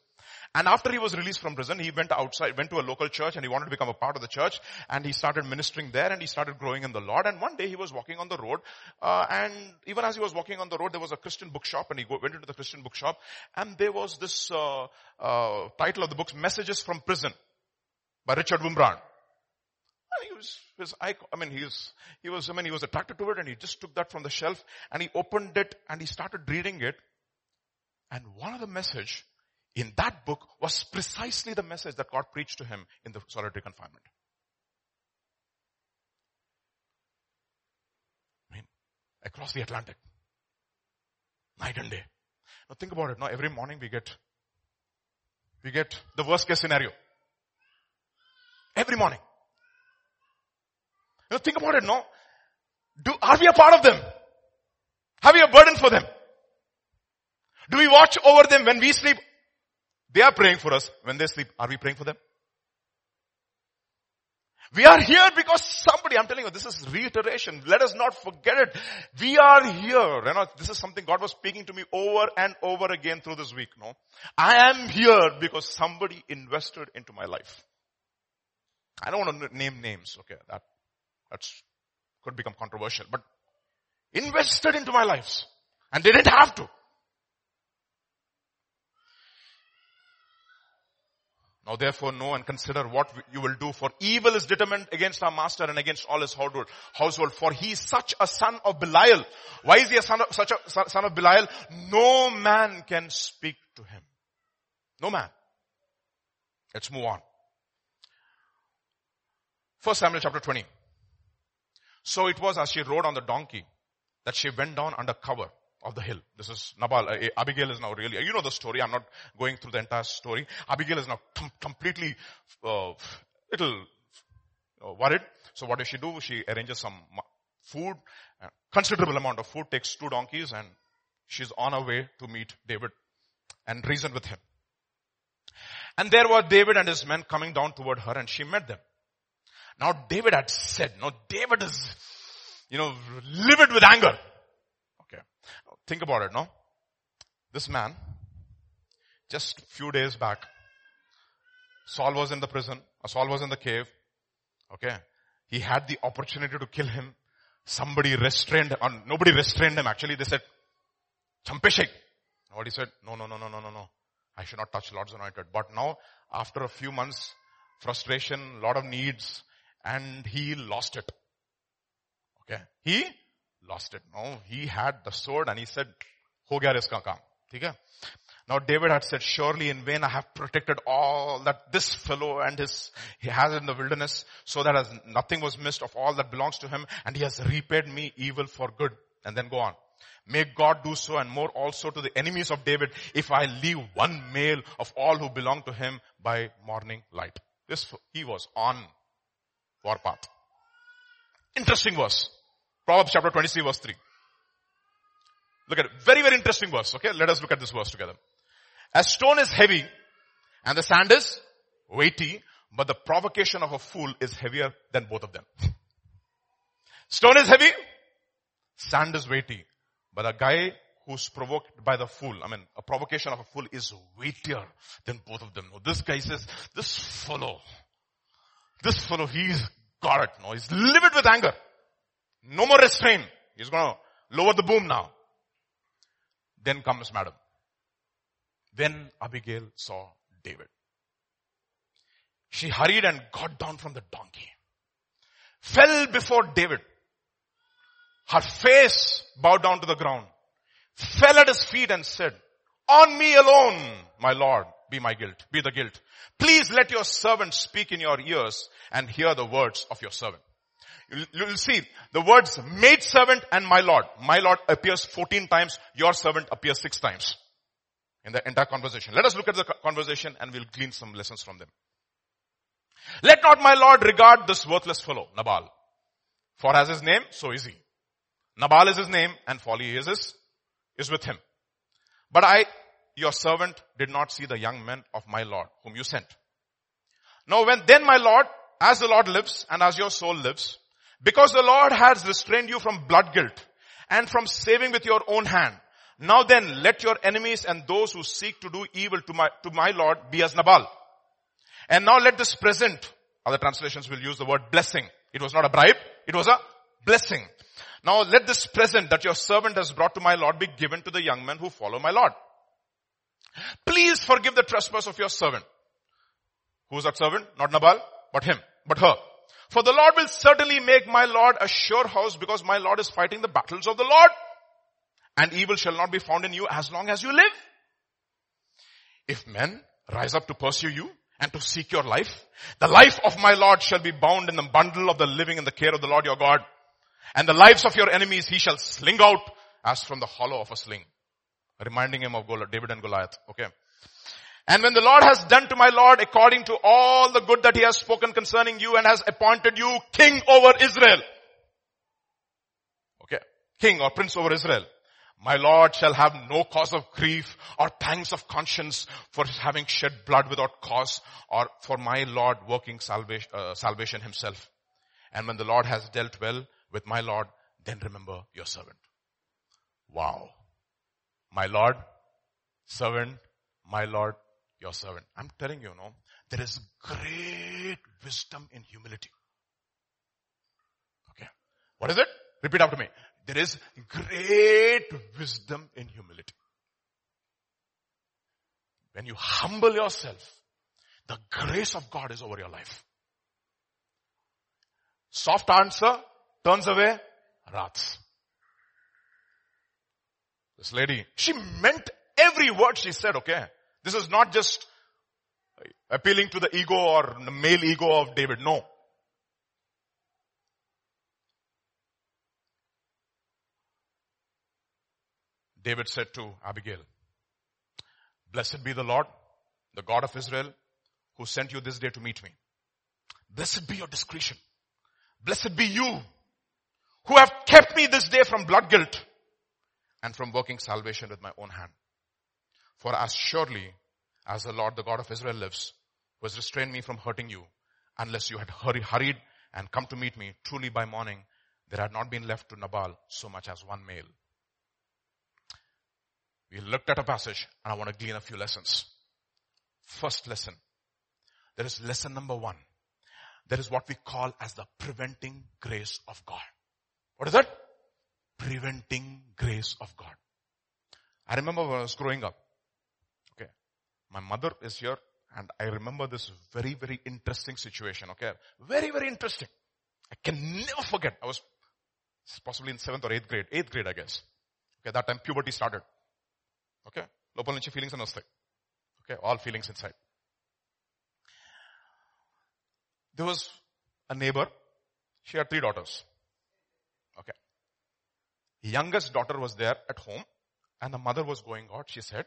And after he was released from prison, he went outside, went to a local church and he wanted to become a part of the church and he started ministering there and he started growing in the Lord. And one day he was walking on the road, uh, and even as he was walking on the road, there was a Christian bookshop and he went into the Christian bookshop and there was this, uh, uh, title of the book, Messages from Prison by Richard Wurmbrand. And he was, his I mean, he was, he was, I mean, he was attracted to it and he just took that from the shelf and he opened it and he started reading it. And one of the message in that book was precisely the message that God preached to him in the solitary confinement. I mean, across the Atlantic. Night and day. Now think about it. Now every morning we get, we get the worst case scenario. Every morning. Know, think about it, no? Do, are we a part of them? Have we a burden for them? Do we watch over them when we sleep? They are praying for us. When they sleep, are we praying for them? We are here because somebody, I'm telling you, this is reiteration. Let us not forget it. We are here. You know, this is something God was speaking to me over and over again through this week, no? I am here because somebody invested into my life. I don't want to name names, okay? That, that's, could become controversial, but invested into my lives. And they didn't have to. Now therefore know and consider what you will do for evil is determined against our master and against all his household. For he is such a son of Belial. Why is he a son of, such a son of Belial? No man can speak to him. No man. Let's move on. First Samuel chapter 20. So it was as she rode on the donkey that she went down under cover of the hill. This is Nabal. Uh, Abigail is now really, you know the story. I'm not going through the entire story. Abigail is now com- completely, uh, little uh, worried. So what does she do? She arranges some food, considerable amount of food, takes two donkeys and she's on her way to meet David and reason with him. And there were David and his men coming down toward her and she met them. Now David had said, no, David is, you know, livid with anger. Think about it, no? This man, just few days back, Saul was in the prison, Saul was in the cave. Okay. He had the opportunity to kill him. Somebody restrained, or nobody restrained him. Actually, they said, Champeshek. What he said, no, no, no, no, no, no, no. I should not touch Lord's anointed. But now, after a few months, frustration, lot of needs, and he lost it. Okay. He lost it. No, he had the sword and he said, ho gaya iska kaam. Okay? Now David had said, surely in vain I have protected all that this fellow and his, he has in the wilderness so that as nothing was missed of all that belongs to him and he has repaid me evil for good. And then go on. May God do so and more also to the enemies of David if I leave one male of all who belong to him by morning light. This, he was on warpath. Interesting verse. Proverbs chapter 23 verse 3. Look at it. Very, very interesting verse. Okay. Let us look at this verse together. A stone is heavy and the sand is weighty, but the provocation of a fool is heavier than both of them. Stone is heavy, sand is weighty, but a guy who's provoked by the fool, I mean, a provocation of a fool is weightier than both of them. This guy says, this fellow, this fellow, he's got it. No, he's livid with anger. No more restraint. He's gonna lower the boom now. Then comes madam. Then Abigail saw David. She hurried and got down from the donkey. Fell before David. Her face bowed down to the ground. Fell at his feet and said, on me alone, my Lord, be my guilt, be the guilt. Please let your servant speak in your ears and hear the words of your servant. You'll see the words maid servant and my Lord. My Lord appears 14 times. Your servant appears 6 times in the entire conversation. Let us look at the conversation and we'll glean some lessons from them. Let not my Lord regard this worthless fellow, Nabal. For as his name, so is he. Nabal is his name and folly is his, is with him. But I, your servant, did not see the young men of my Lord whom you sent. Now when then my Lord, as the Lord lives and as your soul lives, because the Lord has restrained you from blood guilt and from saving with your own hand. Now then, let your enemies and those who seek to do evil to my, to my Lord be as Nabal. And now let this present, other translations will use the word blessing. It was not a bribe, it was a blessing. Now let this present that your servant has brought to my Lord be given to the young men who follow my Lord. Please forgive the trespass of your servant. Who is that servant? Not Nabal, but him, but her. For the Lord will certainly make my Lord a sure house because my Lord is fighting the battles of the Lord. And evil shall not be found in you as long as you live. if men rise up to pursue you and to seek your life, the life of my Lord shall be bound in the bundle of the living in the care of the Lord your God. And the lives of your enemies he shall sling out as from the hollow of a sling. Reminding him of David and Goliath. Okay. And when the Lord has done to my Lord according to all the good that he has spoken concerning you and has appointed you king over Israel. Okay. King or prince over Israel. My Lord shall have no cause of grief or pangs of conscience for having shed blood without cause or for my Lord working salvation, uh, salvation himself. And when the Lord has dealt well with my Lord, then remember your servant. Wow. My Lord, servant, my Lord, your servant. I'm telling you, no, there is great wisdom in humility. Okay. What is it? Repeat after me. There is great wisdom in humility. When you humble yourself, the grace of God is over your life. Soft answer turns away wrath. This lady, she meant every word she said, okay? This is not just appealing to the ego or the male ego of David. No. David said to Abigail, Blessed be the Lord, the God of Israel, who sent you this day to meet me. Blessed be your discretion. Blessed be you, who have kept me this day from blood guilt and from working salvation with my own hand. For as surely as the Lord, the God of Israel lives, who has restrained me from hurting you, unless you had hurried and come to meet me, truly by morning, there had not been left to Nabal so much as one male. We looked at a passage and I want to glean a few lessons. First lesson. There is lesson number one. There is what we call as the preventing grace of God. What is that? Preventing grace of God. I remember when I was growing up Okay. My mother is here and I remember this very, very interesting situation. Okay. Very, very interesting. I can never forget. I was possibly in seventh or eighth grade. Eighth grade, I guess. Okay. That time puberty started. Okay లోపల నుంచి feelings అని వస్తాయి okay all feelings in side the was a neighbour she or three daughters okay youngest daughter was there at home and the mother was going out. She said,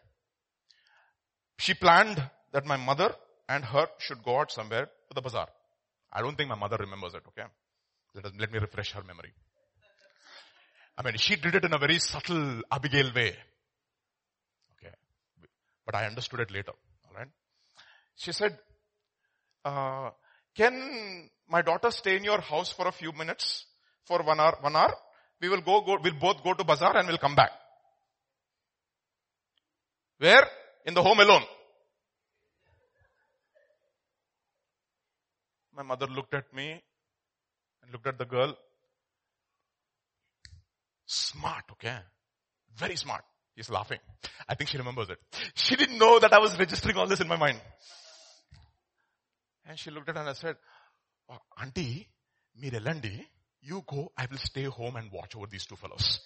she planned that my mother and her should go out somewhere to the bazaar. I don't think my mother remembers it, okay? Let, us, let me refresh her memory. I mean, she did it in a very subtle Abigail way. Okay. But I understood it later. Alright. She said, uh, can my daughter stay in your house for a few minutes? For one hour, one hour? We will go, go, we'll both go to bazaar and we'll come back. Where? In the home alone. My mother looked at me and looked at the girl. Smart, okay? Very smart. He's laughing. I think she remembers it. She didn't know that I was registering all this in my mind. And she looked at her and I said, oh, Auntie, Mirelandi, you go, I will stay home and watch over these two fellows.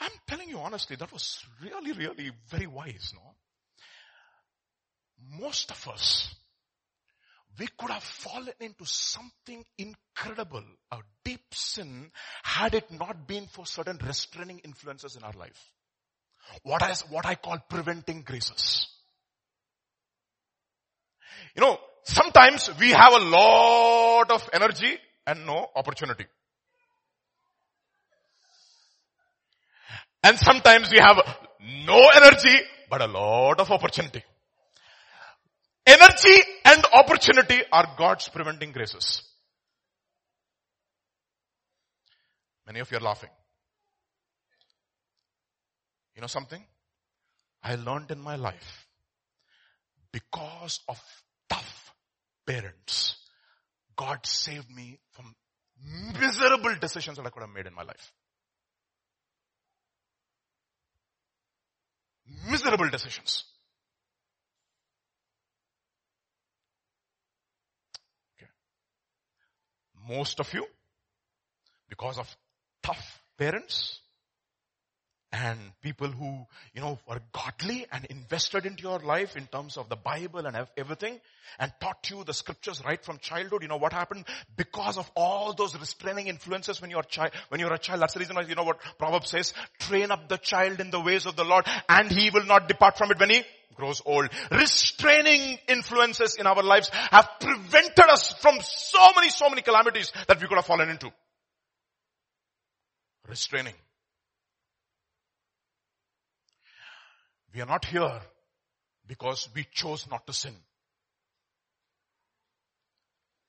I'm telling you honestly, that was really, really very wise, no? Most of us, we could have fallen into something incredible, a deep sin, had it not been for certain restraining influences in our life. What is, what I call preventing graces. You know, sometimes we have a lot of energy and no opportunity. And sometimes we have no energy, but a lot of opportunity. Energy and opportunity are God's preventing graces. Many of you are laughing. You know something? I learned in my life because of tough parents, God saved me from miserable decisions that I could have made in my life. Miserable decisions. Okay. Most of you, because of tough parents and people who, you know, were godly and invested into your life in terms of the Bible and everything and taught you the scriptures right from childhood. You know what happened? Because of all those restraining influences when you're a child, when you're a child, that's the reason why, you know what Proverbs says, train up the child in the ways of the Lord and he will not depart from it when he grows old. Restraining influences in our lives have prevented us from so many, so many calamities that we could have fallen into. Restraining. We are not here because we chose not to sin.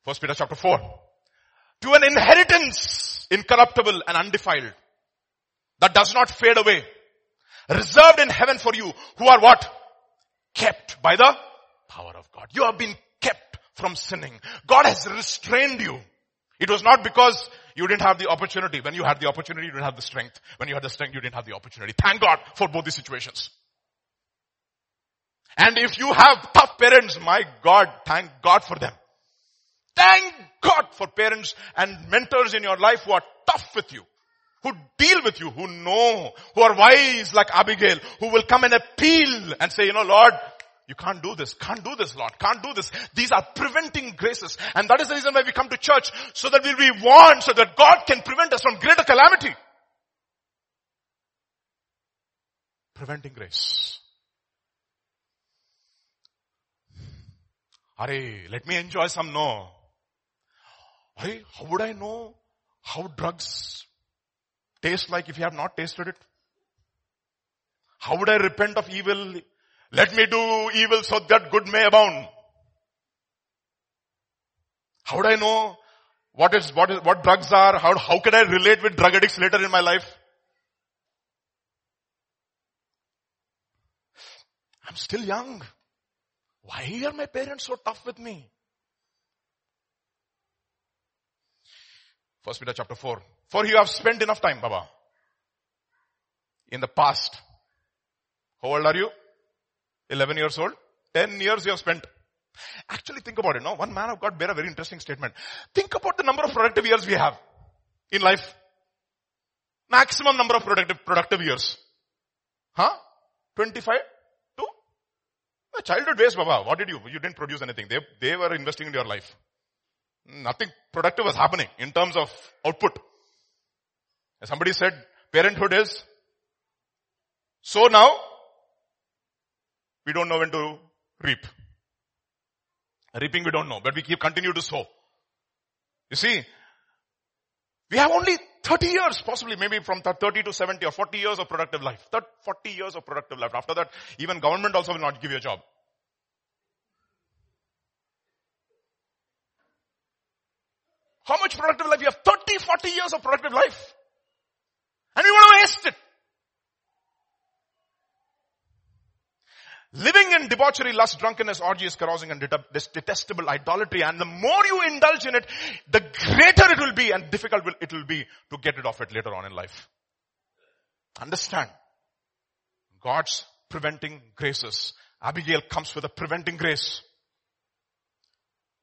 First Peter chapter 4. To an inheritance incorruptible and undefiled that does not fade away. Reserved in heaven for you who are what? Kept by the power of God. You have been kept from sinning. God has restrained you. It was not because you didn't have the opportunity. When you had the opportunity, you didn't have the strength. When you had the strength, you didn't have the opportunity. Thank God for both these situations. And if you have tough parents, my God, thank God for them. Thank God for parents and mentors in your life who are tough with you, who deal with you, who know, who are wise like Abigail, who will come and appeal and say, you know, Lord, you can't do this, can't do this, Lord, can't do this. These are preventing graces. And that is the reason why we come to church, so that we'll be warned, so that God can prevent us from greater calamity. Preventing grace. Hurry, let me enjoy some no. Hurry, how would I know how drugs taste like if you have not tasted it? How would I repent of evil? Let me do evil so that good may abound. How would I know what is, what is, what drugs are? How, how can I relate with drug addicts later in my life? I'm still young. Why are my parents so tough with me? First Peter chapter 4. For you have spent enough time, Baba. In the past. How old are you? 11 years old? 10 years you have spent. Actually think about it, no? One man of God made a very interesting statement. Think about the number of productive years we have in life. Maximum number of productive, productive years. Huh? 25? The childhood waste, Baba. What did you? You didn't produce anything. They, they were investing in your life. Hmm, nothing productive was happening in terms of output. somebody said, parenthood is so now we don't know when to reap. Reaping we don't know, but we keep continue to sow. You see, we have only 30 years, possibly maybe from 30 to 70 or 40 years of productive life. 30, 40 years of productive life. After that, even government also will not give you a job. How much productive life? You have 30, 40 years of productive life. And we want to waste it. Living in debauchery, lust, drunkenness, orgies, carousing, and detestable idolatry. And the more you indulge in it, the greater it will be and difficult it will be to get rid of it later on in life. Understand. God's preventing graces. Abigail comes with a preventing grace.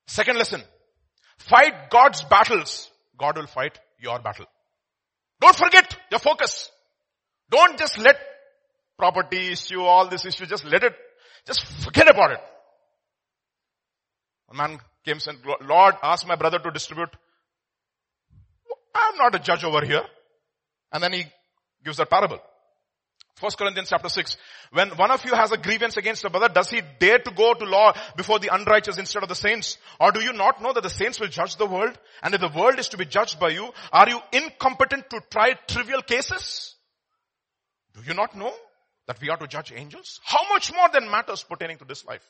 Second lesson. Fight God's battles. God will fight your battle. Don't forget your focus. Don't just let property issue, all this issue, just let it, just forget about it. A man came and Lord, ask my brother to distribute. I'm not a judge over here. And then he gives that parable. First Corinthians chapter 6. When one of you has a grievance against a brother, does he dare to go to law before the unrighteous instead of the saints? Or do you not know that the saints will judge the world? And if the world is to be judged by you, are you incompetent to try trivial cases? Do you not know that we are to judge angels? How much more than matters pertaining to this life?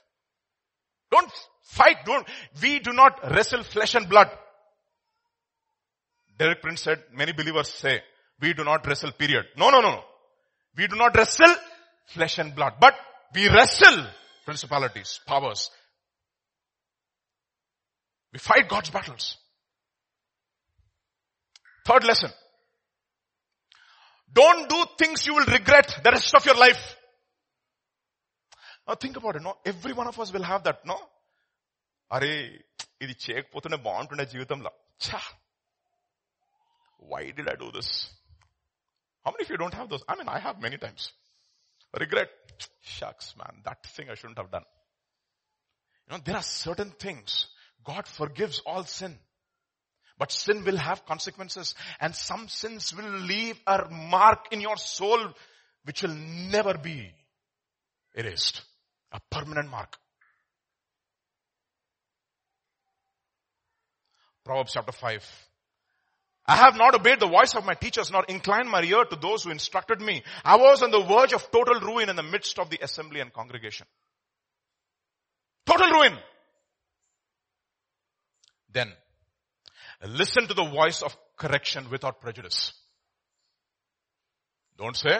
Don't fight, don't, we do not wrestle flesh and blood. Derek Prince said, many believers say, we do not wrestle period. No, no, no, no. We do not wrestle flesh and blood, but we wrestle principalities, powers. We fight God's battles. Third lesson. Don't do things you will regret the rest of your life. Now think about it, no? Every one of us will have that, no? అరే ఇది చేయకపోతేనే బాగుంటుండే జీవితంలో ఛా why did I do this how many of you don't have those? I mean, I have many times. Regret. Shucks, man, that thing I shouldn't have done. You know, there are certain things. God forgives all sin. But sin will have consequences and some sins will leave a mark in your soul which will never be erased. A permanent mark. Proverbs chapter 5. I have not obeyed the voice of my teachers nor inclined my ear to those who instructed me. I was on the verge of total ruin in the midst of the assembly and congregation. Total ruin. Then, listen to the voice of correction without prejudice. Don't say,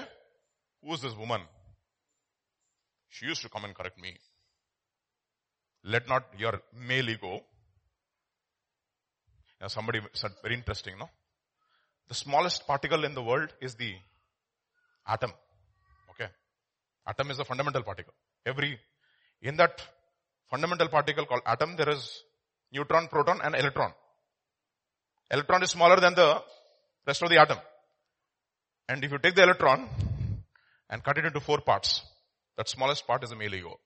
who is this woman? She used to come and correct me. Let not your male ego. Now somebody said very interesting, no? The smallest particle in the world is the atom. Okay. Atom is a fundamental particle. Every, in that fundamental particle called atom, there is neutron, proton and electron. Electron is smaller than the rest of the atom. And if you take the electron and cut it into four parts, that smallest part is the male ego.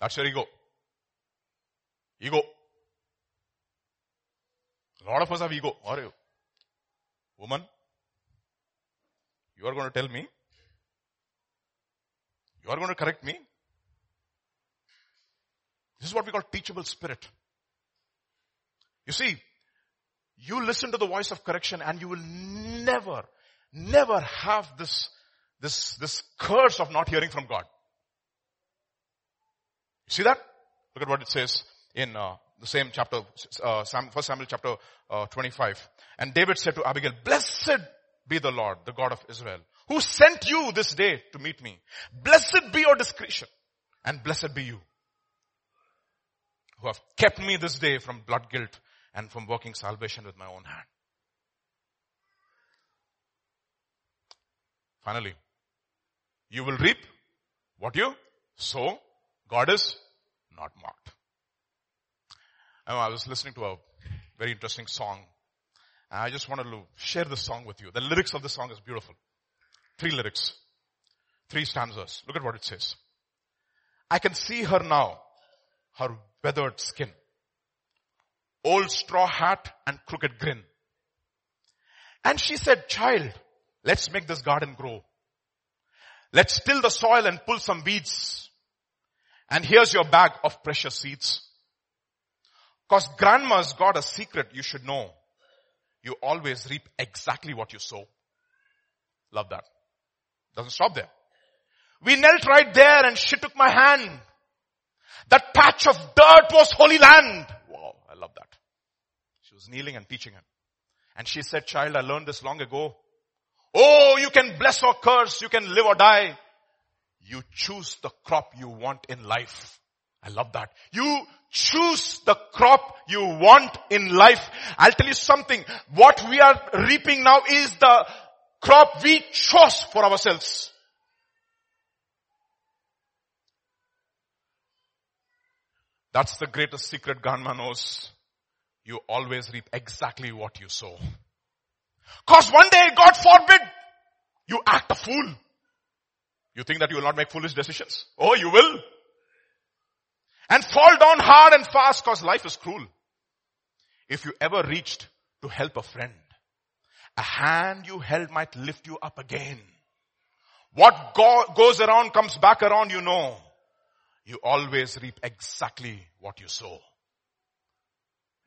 That's your ego. Ego. A lot of us have ego. Are you? Woman, you are going to tell me? You are going to correct me? This is what we call teachable spirit. You see, you listen to the voice of correction and you will never, never have this, this, this curse of not hearing from God. You see that? Look at what it says in uh, the same chapter, uh, First Samuel chapter uh, 25. And David said to Abigail, Blessed be the Lord, the God of Israel, who sent you this day to meet me. Blessed be your discretion, and blessed be you, who have kept me this day from blood guilt and from working salvation with my own hand. Finally, you will reap what you sow. God is not mocked. Oh, I was listening to a very interesting song. And I just wanted to share this song with you. The lyrics of the song is beautiful. Three lyrics. Three stanzas. Look at what it says. I can see her now. Her weathered skin. Old straw hat and crooked grin. And she said, child, let's make this garden grow. Let's till the soil and pull some weeds. And here's your bag of precious seeds. Cause grandma's got a secret you should know. You always reap exactly what you sow. Love that. Doesn't stop there. We knelt right there and she took my hand. That patch of dirt was holy land. Wow, I love that. She was kneeling and teaching him. And she said, child, I learned this long ago. Oh, you can bless or curse. You can live or die. You choose the crop you want in life. I love that. You choose the crop you want in life. I'll tell you something. What we are reaping now is the crop we chose for ourselves. That's the greatest secret Ganma knows. You always reap exactly what you sow. Cause one day, God forbid, you act a fool. You think that you will not make foolish decisions? Oh, you will. And fall down hard and fast cause life is cruel. If you ever reached to help a friend, a hand you held might lift you up again. What go- goes around comes back around, you know. You always reap exactly what you sow.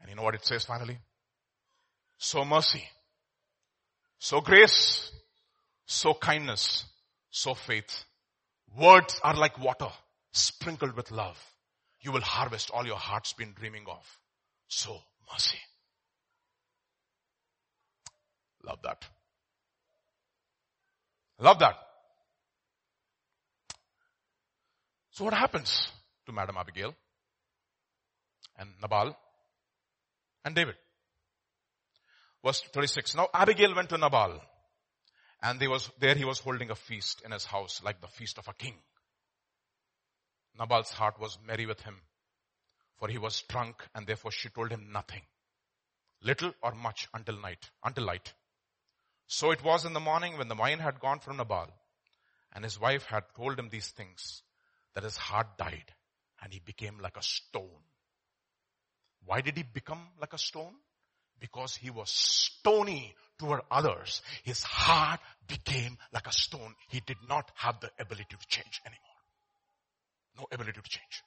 And you know what it says finally? So mercy. so grace. so kindness. so faith. Words are like water sprinkled with love you will harvest all your heart's been dreaming of. So mercy. Love that. Love that. So what happens to Madam Abigail and Nabal and David? Verse 36. Now Abigail went to Nabal and there was, there he was holding a feast in his house like the feast of a king. Nabal's heart was merry with him, for he was drunk and therefore she told him nothing. Little or much until night, until light. So it was in the morning when the wine had gone from Nabal and his wife had told him these things that his heart died and he became like a stone. Why did he become like a stone? Because he was stony toward others. His heart became like a stone. He did not have the ability to change anymore. No ability to change.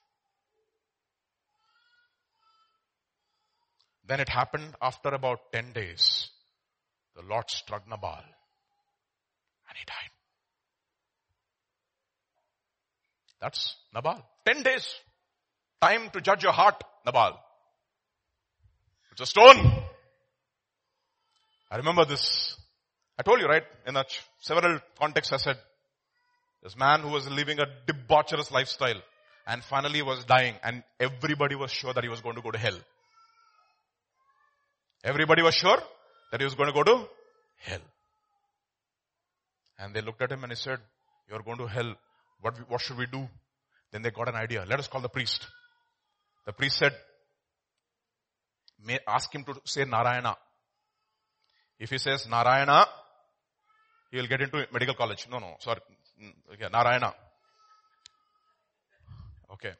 Then it happened after about 10 days. The Lord struck Nabal and he died. That's Nabal. 10 days. Time to judge your heart, Nabal. It's a stone. I remember this. I told you, right? In several contexts I said, this man who was living a debaucherous lifestyle and finally was dying and everybody was sure that he was going to go to hell. Everybody was sure that he was going to go to hell. And they looked at him and he said, you're going to hell. What, what should we do? Then they got an idea. Let us call the priest. The priest said, may ask him to say Narayana. If he says Narayana, he will get into medical college. No, no, sorry. Mm, okay, Narayana. Okay.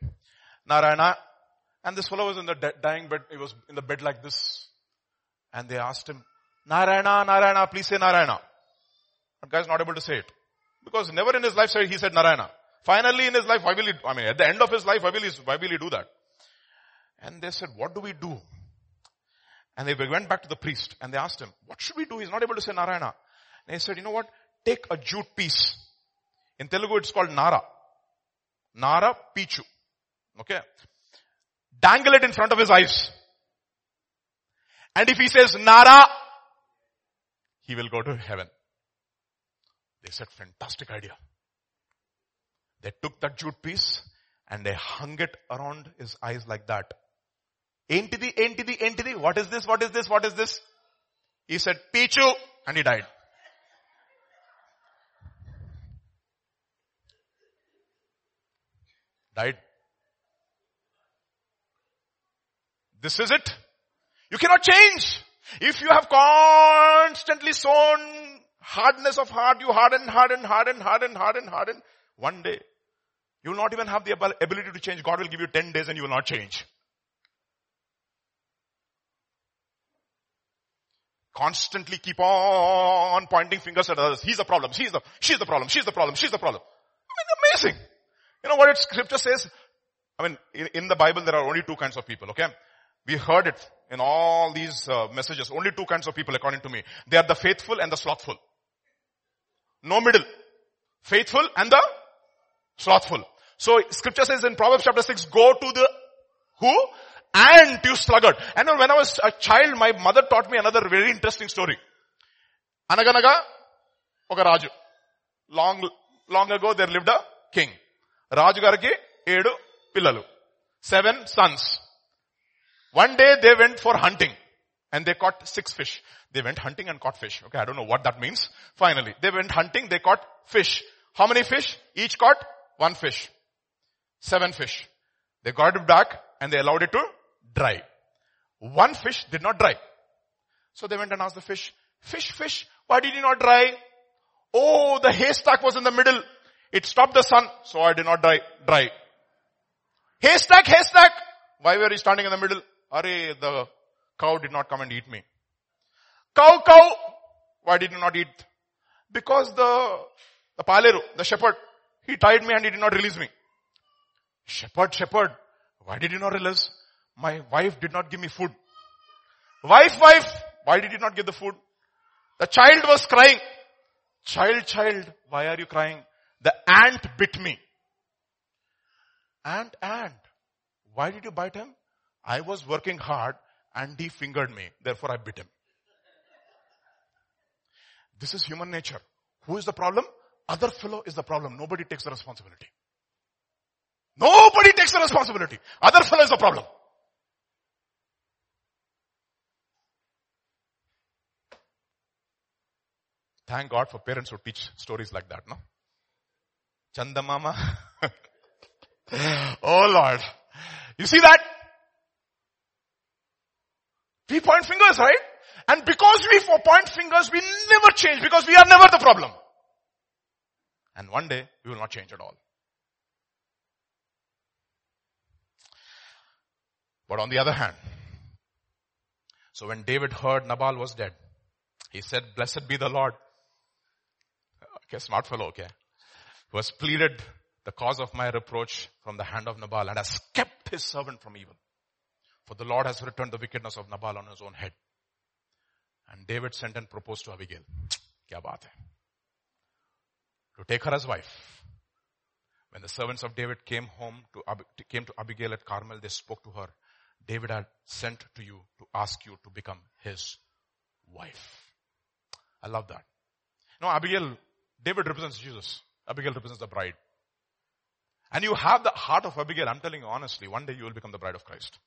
Narayana. And this fellow was in the dying bed. He was in the bed like this. And they asked him, Narayana, Narayana, please say Narayana. That guy's not able to say it. Because never in his life he said Narayana. Finally in his life, why will he, I mean, at the end of his life, why will he, why will he do that? And they said, what do we do? And they went back to the priest and they asked him, what should we do? He's not able to say Narayana. And he said, you know what? Take a jute piece. In Telugu, it's called Nara. Nara Pichu. Okay. Dangle it in front of his eyes. And if he says Nara, he will go to heaven. They said, fantastic idea. They took that jute piece and they hung it around his eyes like that. Entity, entity, entity. What is this? What is this? What is this? He said, Pichu, and he died. Died. This is it. You cannot change. If you have constantly sown hardness of heart, you harden, harden, harden, harden, harden, harden. One day, you will not even have the ability to change. God will give you 10 days and you will not change. Constantly keep on pointing fingers at others. He's the problem. She's the, she's the problem. She's the problem. She's the problem. I mean, amazing. You know what scripture says? I mean, in, in the Bible there are only two kinds of people, okay? We heard it in all these uh, messages. Only two kinds of people according to me. They are the faithful and the slothful. No middle. Faithful and the slothful. So scripture says in Proverbs chapter 6, go to the who? And you sluggard. And when I was a child, my mother taught me another very interesting story. Anaganaga, oka Raju. Long, long ago there lived a king. Edu pillalu. Seven sons. One day they went for hunting and they caught six fish. They went hunting and caught fish. Okay, I don't know what that means. Finally, they went hunting, they caught fish. How many fish? Each caught one fish. Seven fish. They got it back and they allowed it to dry. One fish did not dry. So they went and asked the fish, fish, fish, why did you not dry? Oh, the haystack was in the middle. It stopped the sun, so I did not dry, dry. Haystack, haystack. Why were you standing in the middle? Are the cow did not come and eat me. Cow, cow, why did you not eat? Because the, the paleru, the shepherd, he tied me and he did not release me. Shepherd, shepherd, why did you not release? My wife did not give me food. Wife, wife, why did you not give the food? The child was crying. Child, child, why are you crying? Ant bit me. Ant, ant. Why did you bite him? I was working hard and he fingered me. Therefore I bit him. This is human nature. Who is the problem? Other fellow is the problem. Nobody takes the responsibility. Nobody takes the responsibility. Other fellow is the problem. Thank God for parents who teach stories like that, no? Chandamama. oh Lord. You see that? We point fingers, right? And because we point fingers, we never change because we are never the problem. And one day we will not change at all. But on the other hand, so when David heard Nabal was dead, he said, blessed be the Lord. Okay, smart fellow, okay. Who has pleaded the cause of my reproach from the hand of Nabal and has kept his servant from evil. For the Lord has returned the wickedness of Nabal on his own head. And David sent and proposed to Abigail. Kya baat hai? To take her as wife. When the servants of David came home to, came to Abigail at Carmel, they spoke to her David had sent to you to ask you to become his wife. I love that. No, Abigail, David represents Jesus. Abigail represents the bride. And you have the heart of Abigail. I'm telling you honestly, one day you will become the bride of Christ.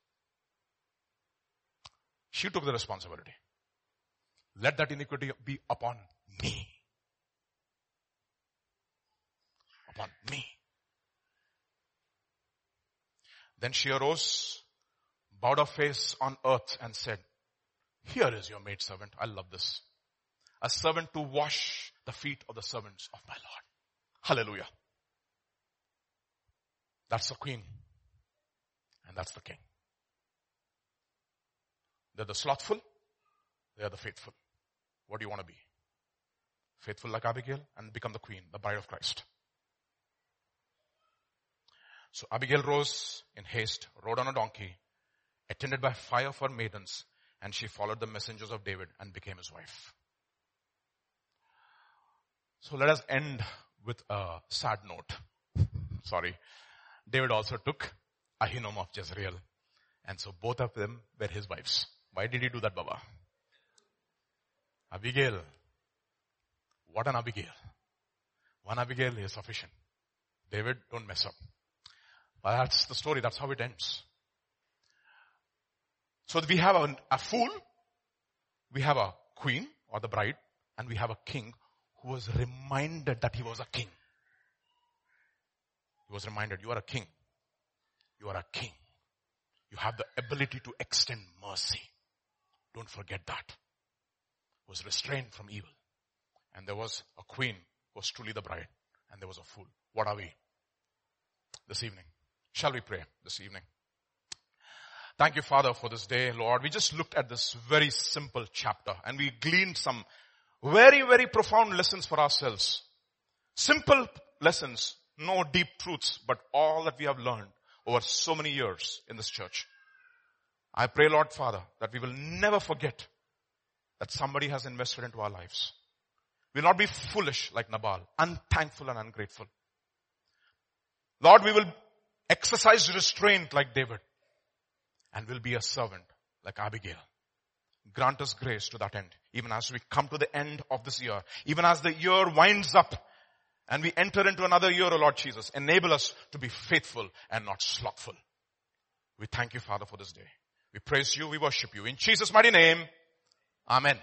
She took the responsibility. Let that iniquity be upon me. Upon me. Then she arose bowed her face on earth and said, here is your maidservant. I love this. A servant to wash the feet of the servants of my Lord. Hallelujah. That's the queen. And that's the king. They're the slothful. They are the faithful. What do you want to be? Faithful like Abigail and become the queen, the bride of Christ. So Abigail rose in haste, rode on a donkey, attended by five of her maidens, and she followed the messengers of David and became his wife. So let us end with a sad note. Sorry. David also took Ahinoam of Jezreel. And so both of them were his wives. Why did he do that, Baba? Abigail. What an Abigail. One Abigail is sufficient. David, don't mess up. But that's the story. That's how it ends. So we have a, a fool, we have a queen or the bride, and we have a king who was reminded that he was a king. He was reminded, you are a king. You are a king. You have the ability to extend mercy. Don't forget that. Was restrained from evil. And there was a queen who was truly the bride. And there was a fool. What are we? This evening. Shall we pray this evening? Thank you, Father, for this day, Lord. We just looked at this very simple chapter and we gleaned some very, very profound lessons for ourselves. Simple lessons, no deep truths, but all that we have learned over so many years in this church. I pray, Lord Father, that we will never forget that somebody has invested into our lives. We will not be foolish like Nabal, unthankful and ungrateful. Lord, we will exercise restraint like David and will be a servant like Abigail. Grant us grace to that end, even as we come to the end of this year, even as the year winds up and we enter into another year, O Lord Jesus, enable us to be faithful and not slothful. We thank you, Father, for this day. We praise you, we worship you. In Jesus' mighty name, Amen.